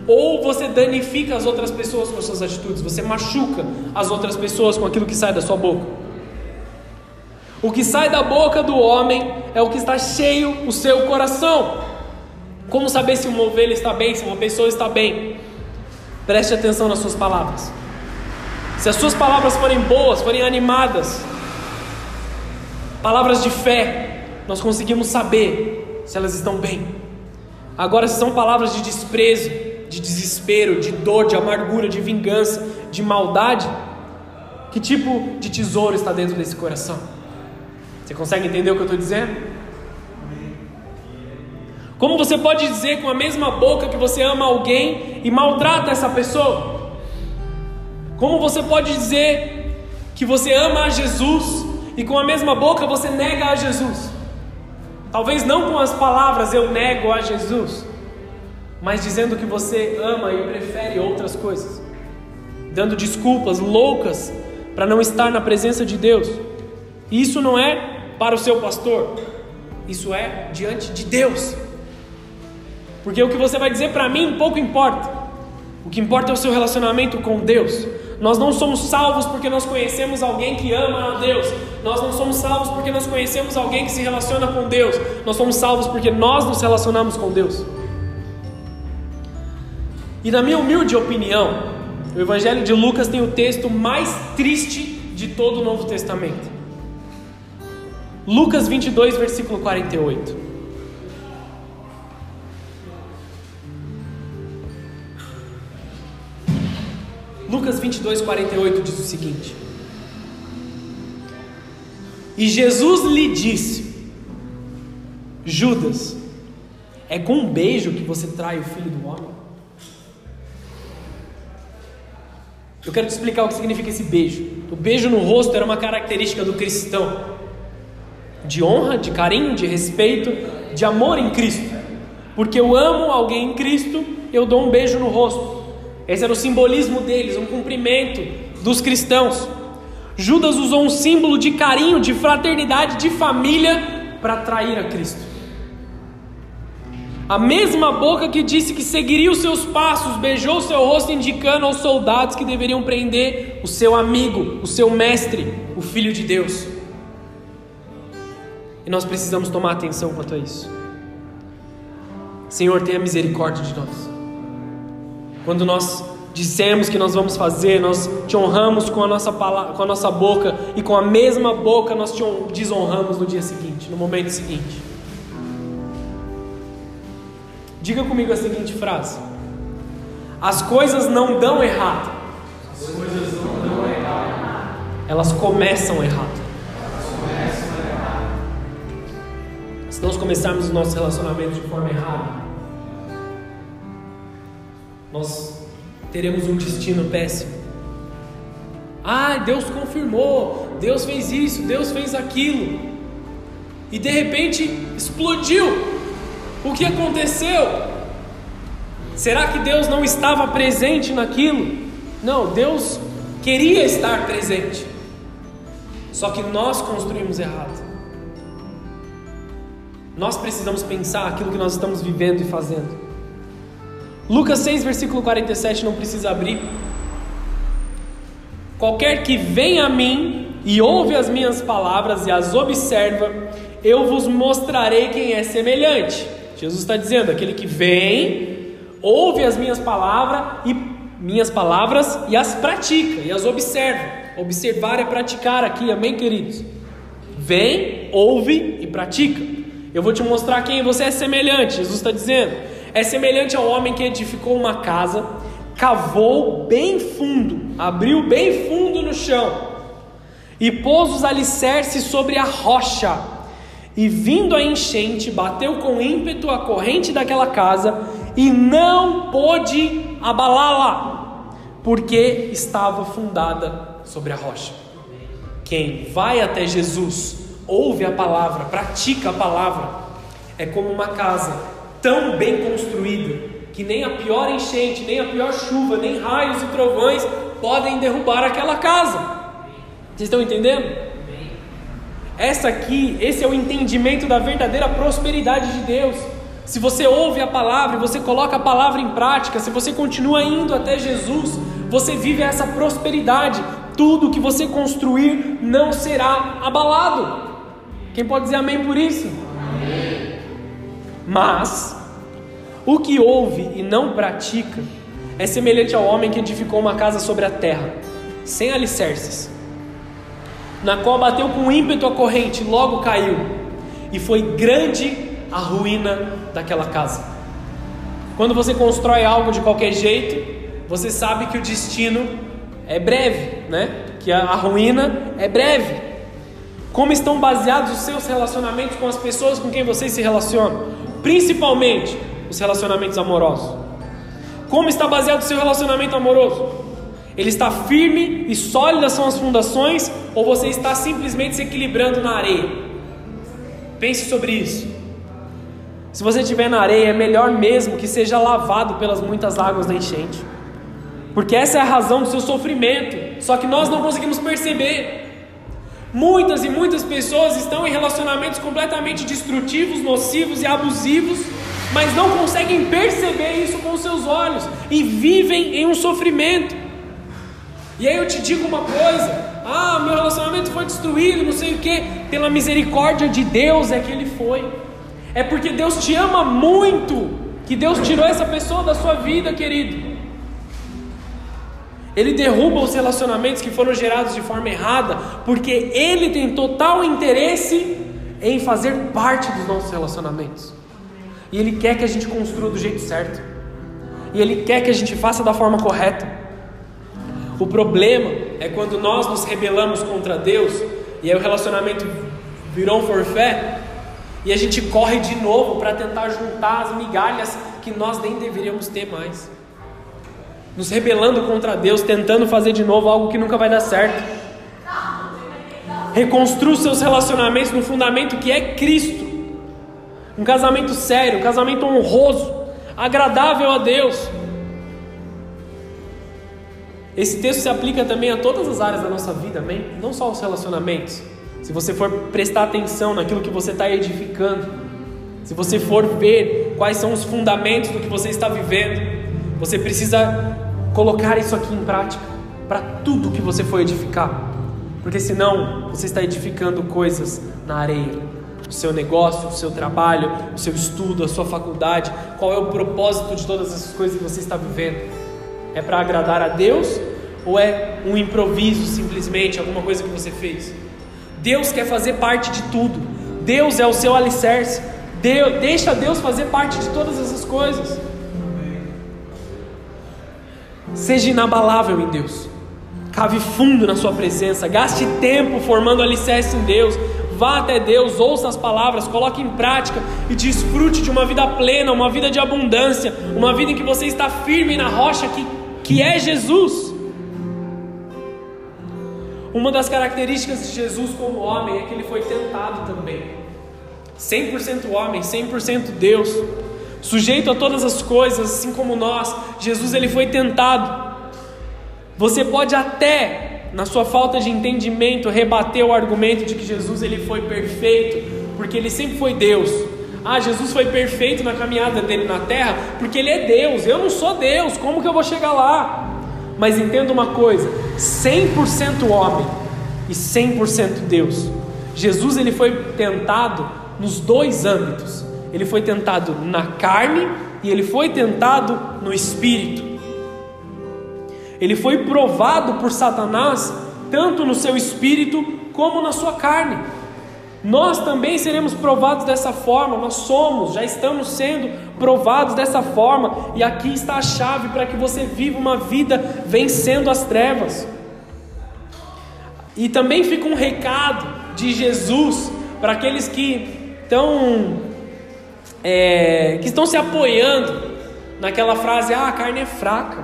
ou você danifica as outras pessoas com as suas atitudes, você machuca as outras pessoas com aquilo que sai da sua boca. O que sai da boca do homem é o que está cheio o seu coração. Como saber se uma ovelha está bem, se uma pessoa está bem? Preste atenção nas suas palavras. Se as suas palavras forem boas, forem animadas, palavras de fé, nós conseguimos saber se elas estão bem. Agora, se são palavras de desprezo, de desespero, de dor, de amargura, de vingança, de maldade, que tipo de tesouro está dentro desse coração? Você consegue entender o que eu estou dizendo? Como você pode dizer com a mesma boca que você ama alguém e maltrata essa pessoa? Como você pode dizer que você ama a Jesus e com a mesma boca você nega a Jesus. Talvez não com as palavras eu nego a Jesus, mas dizendo que você ama e prefere outras coisas, dando desculpas loucas para não estar na presença de Deus. E isso não é para o seu pastor, isso é diante de Deus. Porque o que você vai dizer para mim pouco importa. O que importa é o seu relacionamento com Deus. Nós não somos salvos porque nós conhecemos alguém que ama a Deus. Nós não somos salvos porque nós conhecemos alguém que se relaciona com Deus. Nós somos salvos porque nós nos relacionamos com Deus. E na minha humilde opinião, o Evangelho de Lucas tem o texto mais triste de todo o Novo Testamento. Lucas 22, versículo 48. Lucas 22, 48 diz o seguinte: E Jesus lhe disse: Judas, é com um beijo que você trai o filho do homem? Eu quero te explicar o que significa esse beijo. O beijo no rosto era uma característica do cristão, de honra, de carinho, de respeito, de amor em Cristo. Porque eu amo alguém em Cristo, eu dou um beijo no rosto. Esse era o simbolismo deles, um cumprimento dos cristãos. Judas usou um símbolo de carinho, de fraternidade, de família para atrair a Cristo. A mesma boca que disse que seguiria os seus passos, beijou seu rosto, indicando aos soldados que deveriam prender o seu amigo, o seu mestre, o Filho de Deus. E nós precisamos tomar atenção quanto a isso. Senhor, tenha misericórdia de nós. Quando nós dissemos que nós vamos fazer, nós te honramos com a nossa, palavra, com a nossa boca e com a mesma boca nós te desonramos no dia seguinte, no momento seguinte. Diga comigo a seguinte frase: As coisas não dão errado. As coisas não dão errado. Elas começam errado. Elas começam errado. Se nós começarmos o nosso relacionamento de forma errada, nós teremos um destino péssimo. Ah, Deus confirmou, Deus fez isso, Deus fez aquilo, e de repente explodiu. O que aconteceu? Será que Deus não estava presente naquilo? Não, Deus queria estar presente, só que nós construímos errado. Nós precisamos pensar aquilo que nós estamos vivendo e fazendo. Lucas 6, versículo 47, não precisa abrir. Qualquer que vem a mim e ouve as minhas palavras e as observa, eu vos mostrarei quem é semelhante. Jesus está dizendo: aquele que vem, ouve as minhas palavras e minhas palavras e as pratica e as observa. Observar é praticar aqui, amém, queridos? Vem, ouve e pratica. Eu vou te mostrar quem você é semelhante. Jesus está dizendo é semelhante ao homem que edificou uma casa, cavou bem fundo, abriu bem fundo no chão e pôs os alicerces sobre a rocha. E vindo a enchente, bateu com ímpeto a corrente daquela casa e não pôde abalá-la, porque estava fundada sobre a rocha. Quem vai até Jesus ouve a palavra, pratica a palavra, é como uma casa tão bem construída que nem a pior enchente, nem a pior chuva, nem raios e trovões podem derrubar aquela casa. Vocês estão entendendo? Essa aqui, esse é o entendimento da verdadeira prosperidade de Deus. Se você ouve a palavra você coloca a palavra em prática, se você continua indo até Jesus, você vive essa prosperidade. Tudo que você construir não será abalado. Quem pode dizer amém por isso? Amém. Mas o que ouve e não pratica é semelhante ao homem que edificou uma casa sobre a terra, sem alicerces, na qual bateu com ímpeto a corrente, logo caiu, e foi grande a ruína daquela casa. Quando você constrói algo de qualquer jeito, você sabe que o destino é breve, né? Que a, a ruína é breve. Como estão baseados os seus relacionamentos com as pessoas com quem você se relaciona? Principalmente os relacionamentos amorosos. Como está baseado o seu relacionamento amoroso? Ele está firme e sólidas são as fundações ou você está simplesmente se equilibrando na areia? Pense sobre isso. Se você estiver na areia, é melhor mesmo que seja lavado pelas muitas águas da enchente. Porque essa é a razão do seu sofrimento. Só que nós não conseguimos perceber. Muitas e muitas pessoas estão em relacionamentos completamente destrutivos, nocivos e abusivos, mas não conseguem perceber isso com seus olhos e vivem em um sofrimento. E aí eu te digo uma coisa: ah, meu relacionamento foi destruído, não sei o que, pela misericórdia de Deus é que ele foi. É porque Deus te ama muito que Deus tirou essa pessoa da sua vida, querido. Ele derruba os relacionamentos que foram gerados de forma errada, porque ele tem total interesse em fazer parte dos nossos relacionamentos. E ele quer que a gente construa do jeito certo. E ele quer que a gente faça da forma correta. O problema é quando nós nos rebelamos contra Deus e aí o relacionamento virou um forfé e a gente corre de novo para tentar juntar as migalhas que nós nem deveríamos ter mais nos rebelando contra Deus, tentando fazer de novo algo que nunca vai dar certo. Reconstrua seus relacionamentos no fundamento que é Cristo. Um casamento sério, um casamento honroso, agradável a Deus. Esse texto se aplica também a todas as áreas da nossa vida, amém? Não só os relacionamentos. Se você for prestar atenção naquilo que você está edificando, se você for ver quais são os fundamentos do que você está vivendo, você precisa colocar isso aqui em prática para tudo que você for edificar, porque senão você está edificando coisas na areia. O seu negócio, o seu trabalho, o seu estudo, a sua faculdade, qual é o propósito de todas essas coisas que você está vivendo? É para agradar a Deus ou é um improviso simplesmente, alguma coisa que você fez? Deus quer fazer parte de tudo. Deus é o seu alicerce. Deixa Deus fazer parte de todas essas coisas. Seja inabalável em Deus. Cave fundo na sua presença. Gaste tempo formando alicerce em Deus. Vá até Deus, ouça as palavras, coloque em prática e desfrute de uma vida plena, uma vida de abundância, uma vida em que você está firme na rocha que, que é Jesus. Uma das características de Jesus como homem é que ele foi tentado também. 100% homem, 100% Deus sujeito a todas as coisas, assim como nós. Jesus ele foi tentado. Você pode até, na sua falta de entendimento, rebater o argumento de que Jesus ele foi perfeito, porque ele sempre foi Deus. Ah, Jesus foi perfeito na caminhada dele na terra, porque ele é Deus. Eu não sou Deus, como que eu vou chegar lá? Mas entenda uma coisa: 100% homem e 100% Deus. Jesus ele foi tentado nos dois âmbitos ele foi tentado na carne e ele foi tentado no espírito. Ele foi provado por Satanás tanto no seu espírito como na sua carne. Nós também seremos provados dessa forma, nós somos, já estamos sendo provados dessa forma, e aqui está a chave para que você viva uma vida vencendo as trevas. E também fica um recado de Jesus para aqueles que estão é, que estão se apoiando naquela frase: ah, a carne é fraca.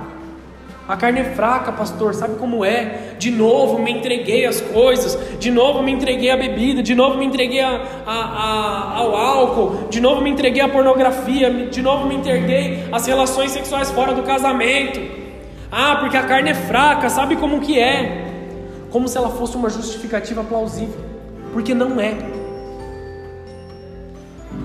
A carne é fraca, pastor, sabe como é? De novo me entreguei às coisas, de novo me entreguei à bebida, de novo me entreguei a, a, a, ao álcool, de novo me entreguei à pornografia, de novo me entreguei às relações sexuais fora do casamento. Ah, porque a carne é fraca, sabe como que é? Como se ela fosse uma justificativa plausível, porque não é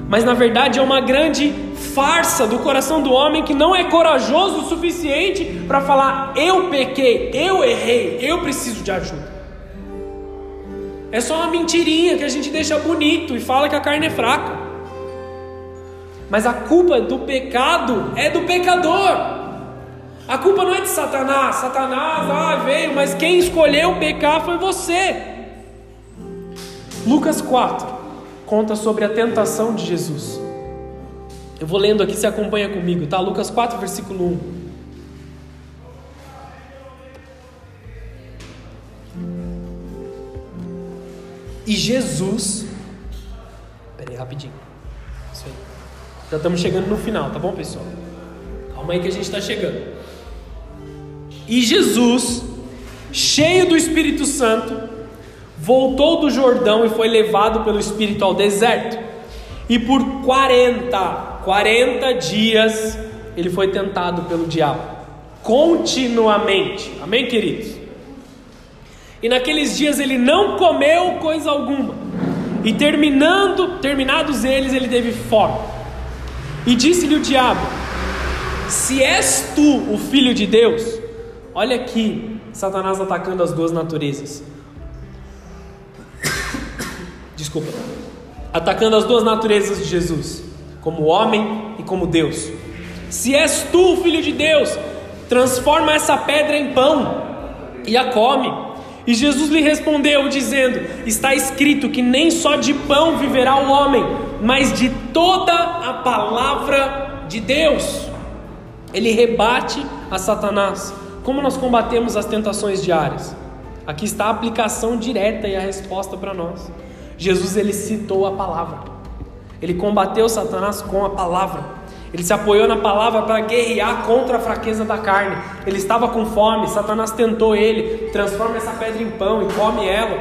mas na verdade é uma grande farsa do coração do homem que não é corajoso o suficiente para falar: eu pequei, eu errei, eu preciso de ajuda. É só uma mentirinha que a gente deixa bonito e fala que a carne é fraca. Mas a culpa do pecado é do pecador. A culpa não é de Satanás. Satanás, ah, veio, mas quem escolheu pecar foi você. Lucas 4 conta sobre a tentação de Jesus. Eu vou lendo aqui, se acompanha comigo, tá? Lucas 4, versículo 1. E Jesus. Pera aí, rapidinho. Isso aí. Já estamos chegando no final, tá bom, pessoal? Calma aí que a gente está chegando. E Jesus, cheio do Espírito Santo, voltou do Jordão e foi levado pelo Espírito ao deserto. E por 40, 40 dias, ele foi tentado pelo diabo, continuamente. Amém, queridos? E naqueles dias ele não comeu coisa alguma. E terminando, terminados eles, ele teve fome. E disse-lhe o diabo: Se és tu o filho de Deus, olha aqui, Satanás atacando as duas naturezas desculpa, atacando as duas naturezas de Jesus, como homem e como Deus. Se és tu, filho de Deus, transforma essa pedra em pão e a come. E Jesus lhe respondeu, dizendo: Está escrito que nem só de pão viverá o homem, mas de toda a palavra de Deus. Ele rebate a Satanás. Como nós combatemos as tentações diárias? Aqui está a aplicação direta e a resposta para nós. Jesus ele citou a palavra. Ele combateu Satanás com a palavra. Ele se apoiou na palavra para guerrear contra a fraqueza da carne. Ele estava com fome, Satanás tentou ele, transforma essa pedra em pão e come ela.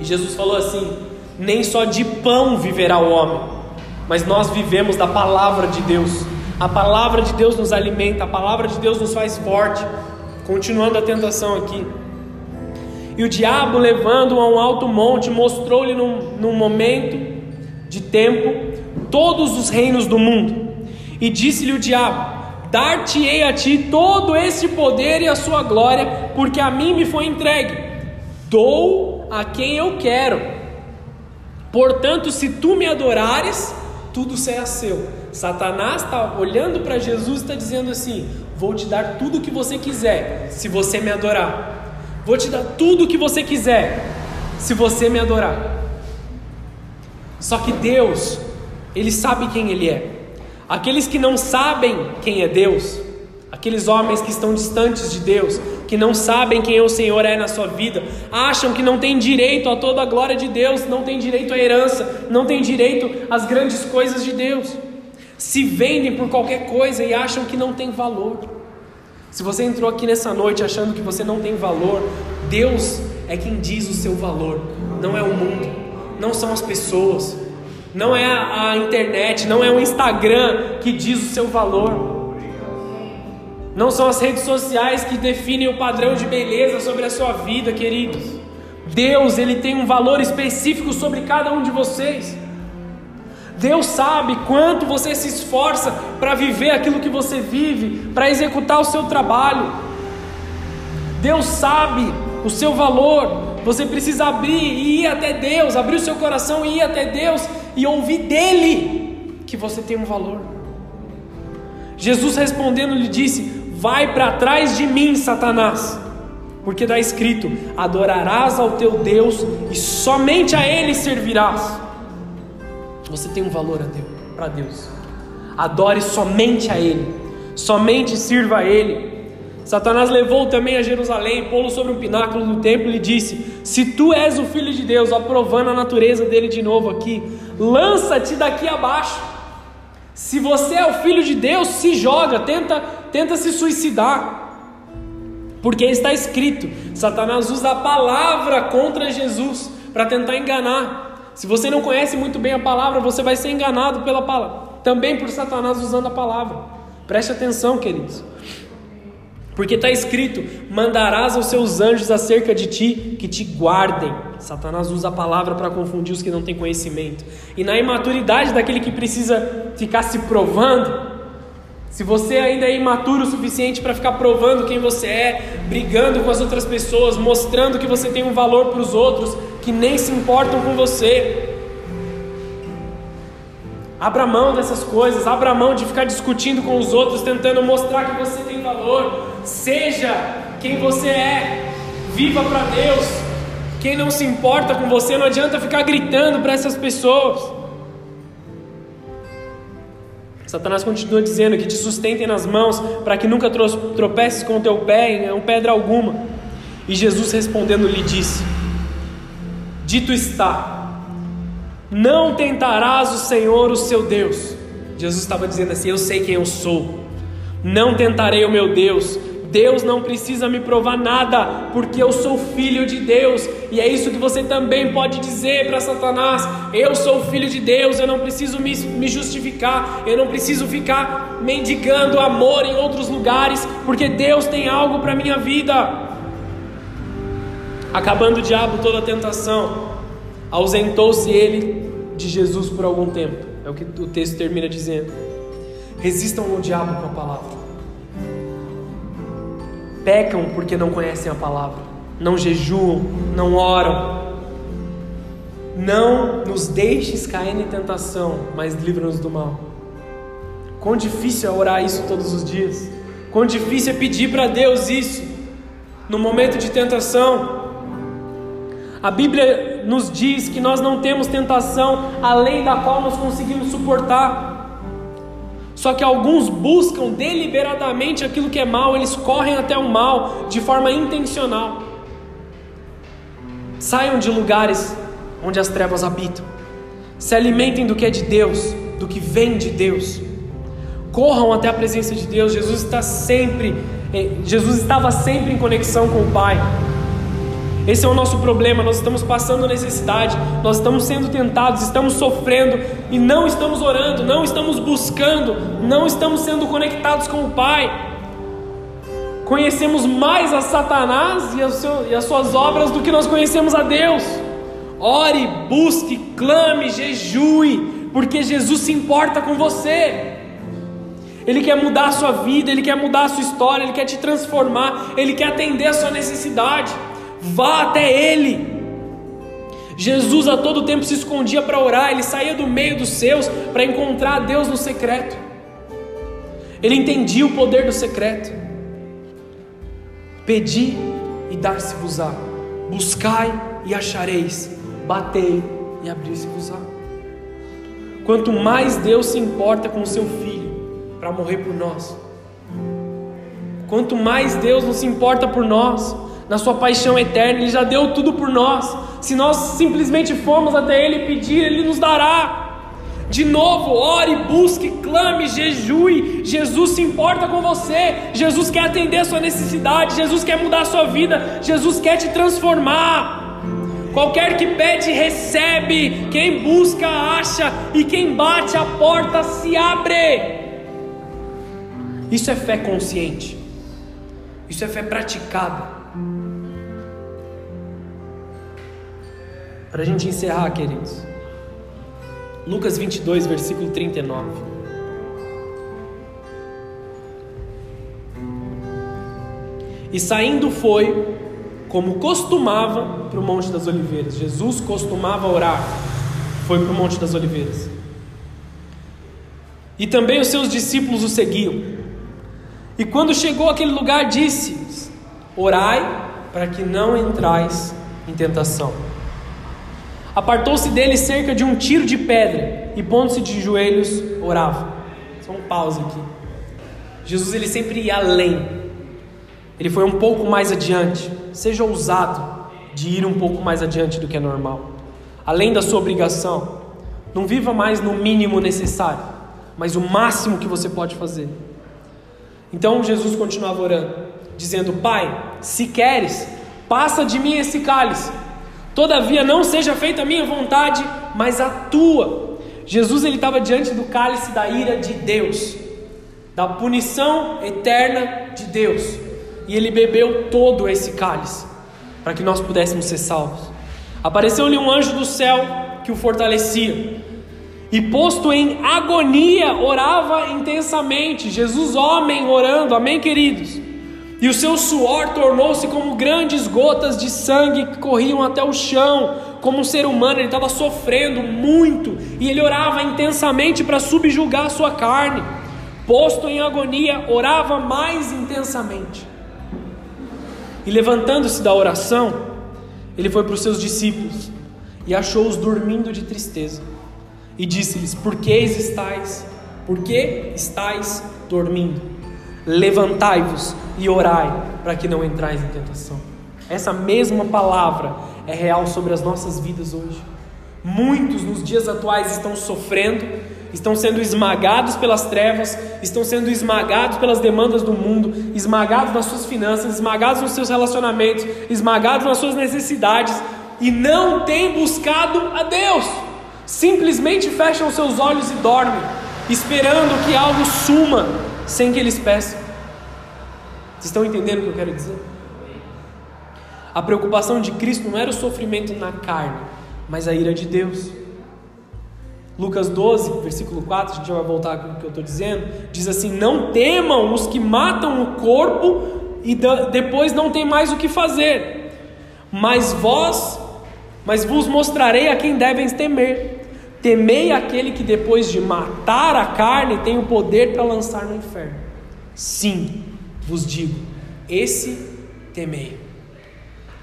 E Jesus falou assim: Nem só de pão viverá o homem, mas nós vivemos da palavra de Deus. A palavra de Deus nos alimenta, a palavra de Deus nos faz forte. Continuando a tentação aqui. E o diabo, levando-o a um alto monte, mostrou-lhe num, num momento de tempo todos os reinos do mundo. E disse-lhe o diabo: Dar-te-ei a ti todo esse poder e a sua glória, porque a mim me foi entregue. Dou a quem eu quero. Portanto, se tu me adorares, tudo será seu. Satanás está olhando para Jesus e está dizendo assim: Vou te dar tudo o que você quiser, se você me adorar. Vou te dar tudo o que você quiser, se você me adorar. Só que Deus, Ele sabe quem Ele é. Aqueles que não sabem quem é Deus, aqueles homens que estão distantes de Deus, que não sabem quem o Senhor é na sua vida, acham que não tem direito a toda a glória de Deus, não tem direito à herança, não tem direito às grandes coisas de Deus. Se vendem por qualquer coisa e acham que não tem valor. Se você entrou aqui nessa noite achando que você não tem valor, Deus é quem diz o seu valor, não é o mundo, não são as pessoas, não é a, internet, não é o Instagram que diz o seu valor, não são as redes sociais que definem o padrão de beleza sobre a sua vida, queridos. Deus, ele tem um valor específico sobre cada um de vocês. Deus sabe quanto você se esforça para viver aquilo que você vive, para executar o seu trabalho. Deus sabe o seu valor. Você precisa abrir e ir até Deus, abrir o seu coração e ir até Deus e ouvir dele que você tem um valor. Jesus respondendo lhe disse: Vai para trás de mim, Satanás, porque está escrito: Adorarás ao teu Deus e somente a ele servirás. Você tem um valor para Deus. Adore somente a Ele, somente sirva a Ele. Satanás levou também a Jerusalém, pô-lo sobre um pináculo do templo e lhe disse: Se tu és o filho de Deus, aprovando a natureza dele de novo aqui, lança-te daqui abaixo. Se você é o filho de Deus, se joga, tenta, tenta se suicidar. Porque está escrito: Satanás usa a palavra contra Jesus para tentar enganar. Se você não conhece muito bem a palavra, você vai ser enganado pela palavra, também por Satanás usando a palavra. Preste atenção, queridos. Porque está escrito: mandarás aos seus anjos acerca de ti que te guardem. Satanás usa a palavra para confundir os que não têm conhecimento. E na imaturidade daquele que precisa ficar se provando, se você ainda é imaturo o suficiente para ficar provando quem você é, brigando com as outras pessoas, mostrando que você tem um valor para os outros que nem se importam com você, Abra mão dessas coisas, abra mão de ficar discutindo com os outros, tentando mostrar que você tem valor. Seja quem você é, viva para Deus. Quem não se importa com você, não adianta ficar gritando para essas pessoas. Satanás continua dizendo que te sustentem nas mãos para que nunca tropeces com o teu pé em pedra alguma. E Jesus respondendo lhe disse: Dito está, não tentarás o Senhor, o seu Deus. Jesus estava dizendo assim: Eu sei quem eu sou. Não tentarei o meu Deus. Deus não precisa me provar nada, porque eu sou filho de Deus, e é isso que você também pode dizer para Satanás: eu sou filho de Deus, eu não preciso me, me justificar, eu não preciso ficar mendigando amor em outros lugares, porque Deus tem algo para minha vida. Acabando o diabo toda a tentação, Ausentou-se ele de Jesus por algum tempo. É o que o texto termina dizendo. Resistam ao diabo com a palavra. Pecam porque não conhecem a palavra. Não jejuam, não oram. Não nos deixes cair em tentação, mas livra-nos do mal. Quão difícil é orar isso todos os dias. Quão difícil é pedir para Deus isso no momento de tentação. A Bíblia nos diz que nós não temos tentação além da qual nós conseguimos suportar. Só que alguns buscam deliberadamente aquilo que é mal, eles correm até o mal de forma intencional. Saiam de lugares onde as trevas habitam. Se alimentem do que é de Deus, do que vem de Deus. Corram até a presença de Deus. Jesus está sempre, eh, Jesus estava sempre em conexão com o Pai. Esse é o nosso problema. Nós estamos passando necessidade, nós estamos sendo tentados, estamos sofrendo e não estamos orando, não estamos buscando, não estamos sendo conectados com o Pai. Conhecemos mais a Satanás e, seu, e as suas obras do que nós conhecemos a Deus. Ore, busque, clame, jejue, porque Jesus se importa com você. Ele quer mudar a sua vida, Ele quer mudar a sua história, Ele quer te transformar, Ele quer atender a sua necessidade. Vá até Ele. Jesus a todo tempo se escondia para orar, ele saía do meio dos seus para encontrar Deus no secreto. Ele entendia o poder do secreto. Pedi e dar-se-vos-á. Buscai e achareis. Batei e abrir-se-vos-á. Quanto mais Deus se importa com o seu filho para morrer por nós, quanto mais Deus não se importa por nós, na sua paixão eterna, Ele já deu tudo por nós. Se nós simplesmente formos até Ele pedir, Ele nos dará. De novo, ore, busque, clame, jejue. Jesus se importa com você. Jesus quer atender a sua necessidade. Jesus quer mudar a sua vida. Jesus quer te transformar. Qualquer que pede, recebe. Quem busca, acha. E quem bate, a porta se abre. Isso é fé consciente. Isso é fé praticada. Para a gente encerrar, queridos. Lucas 22, versículo 39. E saindo foi, como costumava, para o Monte das Oliveiras. Jesus costumava orar, foi para o Monte das Oliveiras. E também os seus discípulos o seguiam. E quando chegou àquele lugar, disse: Orai para que não entrais em tentação. Apartou-se dele cerca de um tiro de pedra e, pondo-se de joelhos, orava. Só um pause aqui. Jesus ele sempre ia além. Ele foi um pouco mais adiante. Seja ousado de ir um pouco mais adiante do que é normal. Além da sua obrigação. Não viva mais no mínimo necessário, mas o máximo que você pode fazer. Então Jesus continuava orando, dizendo: Pai, se queres, passa de mim esse cálice. Todavia não seja feita a minha vontade, mas a tua. Jesus ele estava diante do cálice da ira de Deus, da punição eterna de Deus, e ele bebeu todo esse cálice para que nós pudéssemos ser salvos. Apareceu-lhe um anjo do céu que o fortalecia. E posto em agonia, orava intensamente. Jesus, homem, orando, amém, queridos? E o seu suor tornou-se como grandes gotas de sangue que corriam até o chão, como um ser humano, ele estava sofrendo muito, e ele orava intensamente para subjugar a sua carne. Posto em agonia, orava mais intensamente. E levantando-se da oração, ele foi para os seus discípulos e achou-os dormindo de tristeza. E disse-lhes: Por que estáis? Por que estáis dormindo? Levantai-vos e orai para que não entrais em tentação. Essa mesma palavra é real sobre as nossas vidas hoje. Muitos nos dias atuais estão sofrendo, estão sendo esmagados pelas trevas, estão sendo esmagados pelas demandas do mundo, esmagados nas suas finanças, esmagados nos seus relacionamentos, esmagados nas suas necessidades e não têm buscado a Deus. Simplesmente fecham seus olhos e dormem, esperando que algo suma sem que eles peçam. Vocês estão entendendo o que eu quero dizer? A preocupação de Cristo não era o sofrimento na carne, mas a ira de Deus. Lucas 12, versículo 4, a gente vai voltar com o que eu estou dizendo, diz assim: Não temam os que matam o corpo e depois não tem mais o que fazer, mas vós, mas vos mostrarei a quem devem temer. Temei aquele que depois de matar a carne tem o poder para lançar no inferno. Sim, vos digo, esse temei.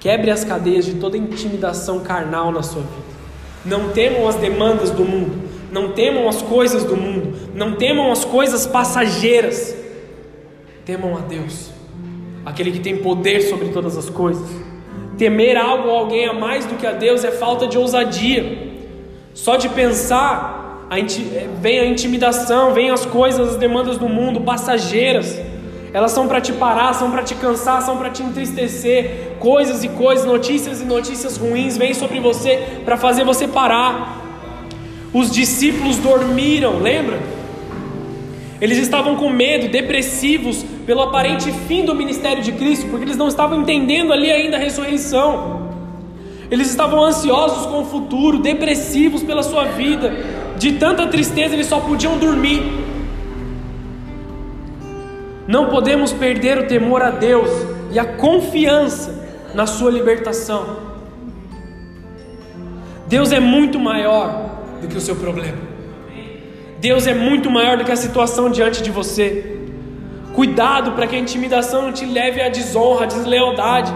Quebre as cadeias de toda intimidação carnal na sua vida. Não temam as demandas do mundo, não temam as coisas do mundo, não temam as coisas passageiras. Temam a Deus, aquele que tem poder sobre todas as coisas. Temer algo ou alguém a mais do que a Deus é falta de ousadia. Só de pensar, a é, vem a intimidação, vem as coisas, as demandas do mundo, passageiras. Elas são para te parar, são para te cansar, são para te entristecer. Coisas e coisas, notícias e notícias ruins vêm sobre você para fazer você parar. Os discípulos dormiram, lembra? Eles estavam com medo, depressivos, pelo aparente fim do ministério de Cristo, porque eles não estavam entendendo ali ainda a ressurreição. Eles estavam ansiosos com o futuro, depressivos pela sua vida, de tanta tristeza eles só podiam dormir. Não podemos perder o temor a Deus e a confiança na sua libertação. Deus é muito maior do que o seu problema. Deus é muito maior do que a situação diante de você. Cuidado para que a intimidação não te leve à desonra, à deslealdade.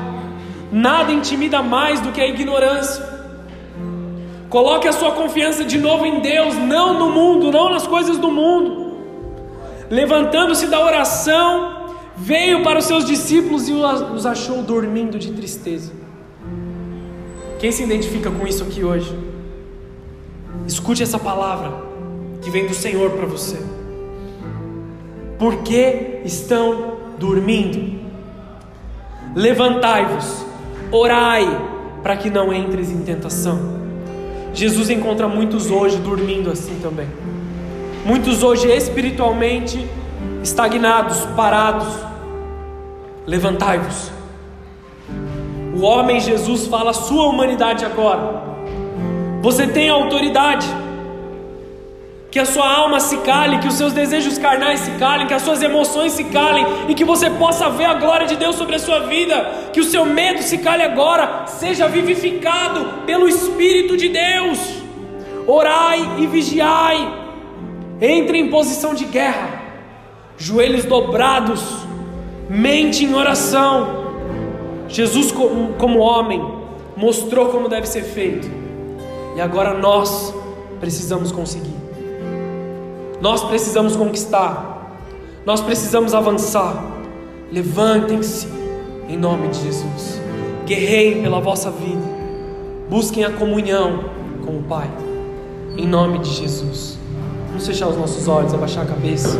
Nada intimida mais do que a ignorância. Coloque a sua confiança de novo em Deus, não no mundo, não nas coisas do mundo. Levantando-se da oração, veio para os seus discípulos e os achou dormindo de tristeza. Quem se identifica com isso aqui hoje? Escute essa palavra que vem do Senhor para você. Por que estão dormindo? Levantai-vos Orai para que não entres em tentação. Jesus encontra muitos hoje dormindo assim também. Muitos hoje espiritualmente estagnados, parados. Levantai-vos. O homem Jesus fala a sua humanidade agora. Você tem autoridade que a sua alma se cale, que os seus desejos carnais se calem, que as suas emoções se calem e que você possa ver a glória de Deus sobre a sua vida, que o seu medo se cale agora, seja vivificado pelo Espírito de Deus. Orai e vigiai, entre em posição de guerra, joelhos dobrados, mente em oração. Jesus, como homem, mostrou como deve ser feito, e agora nós precisamos conseguir. Nós precisamos conquistar, nós precisamos avançar. Levantem-se em nome de Jesus, guerreiem pela vossa vida, busquem a comunhão com o Pai, em nome de Jesus. Vamos fechar os nossos olhos, abaixar a cabeça.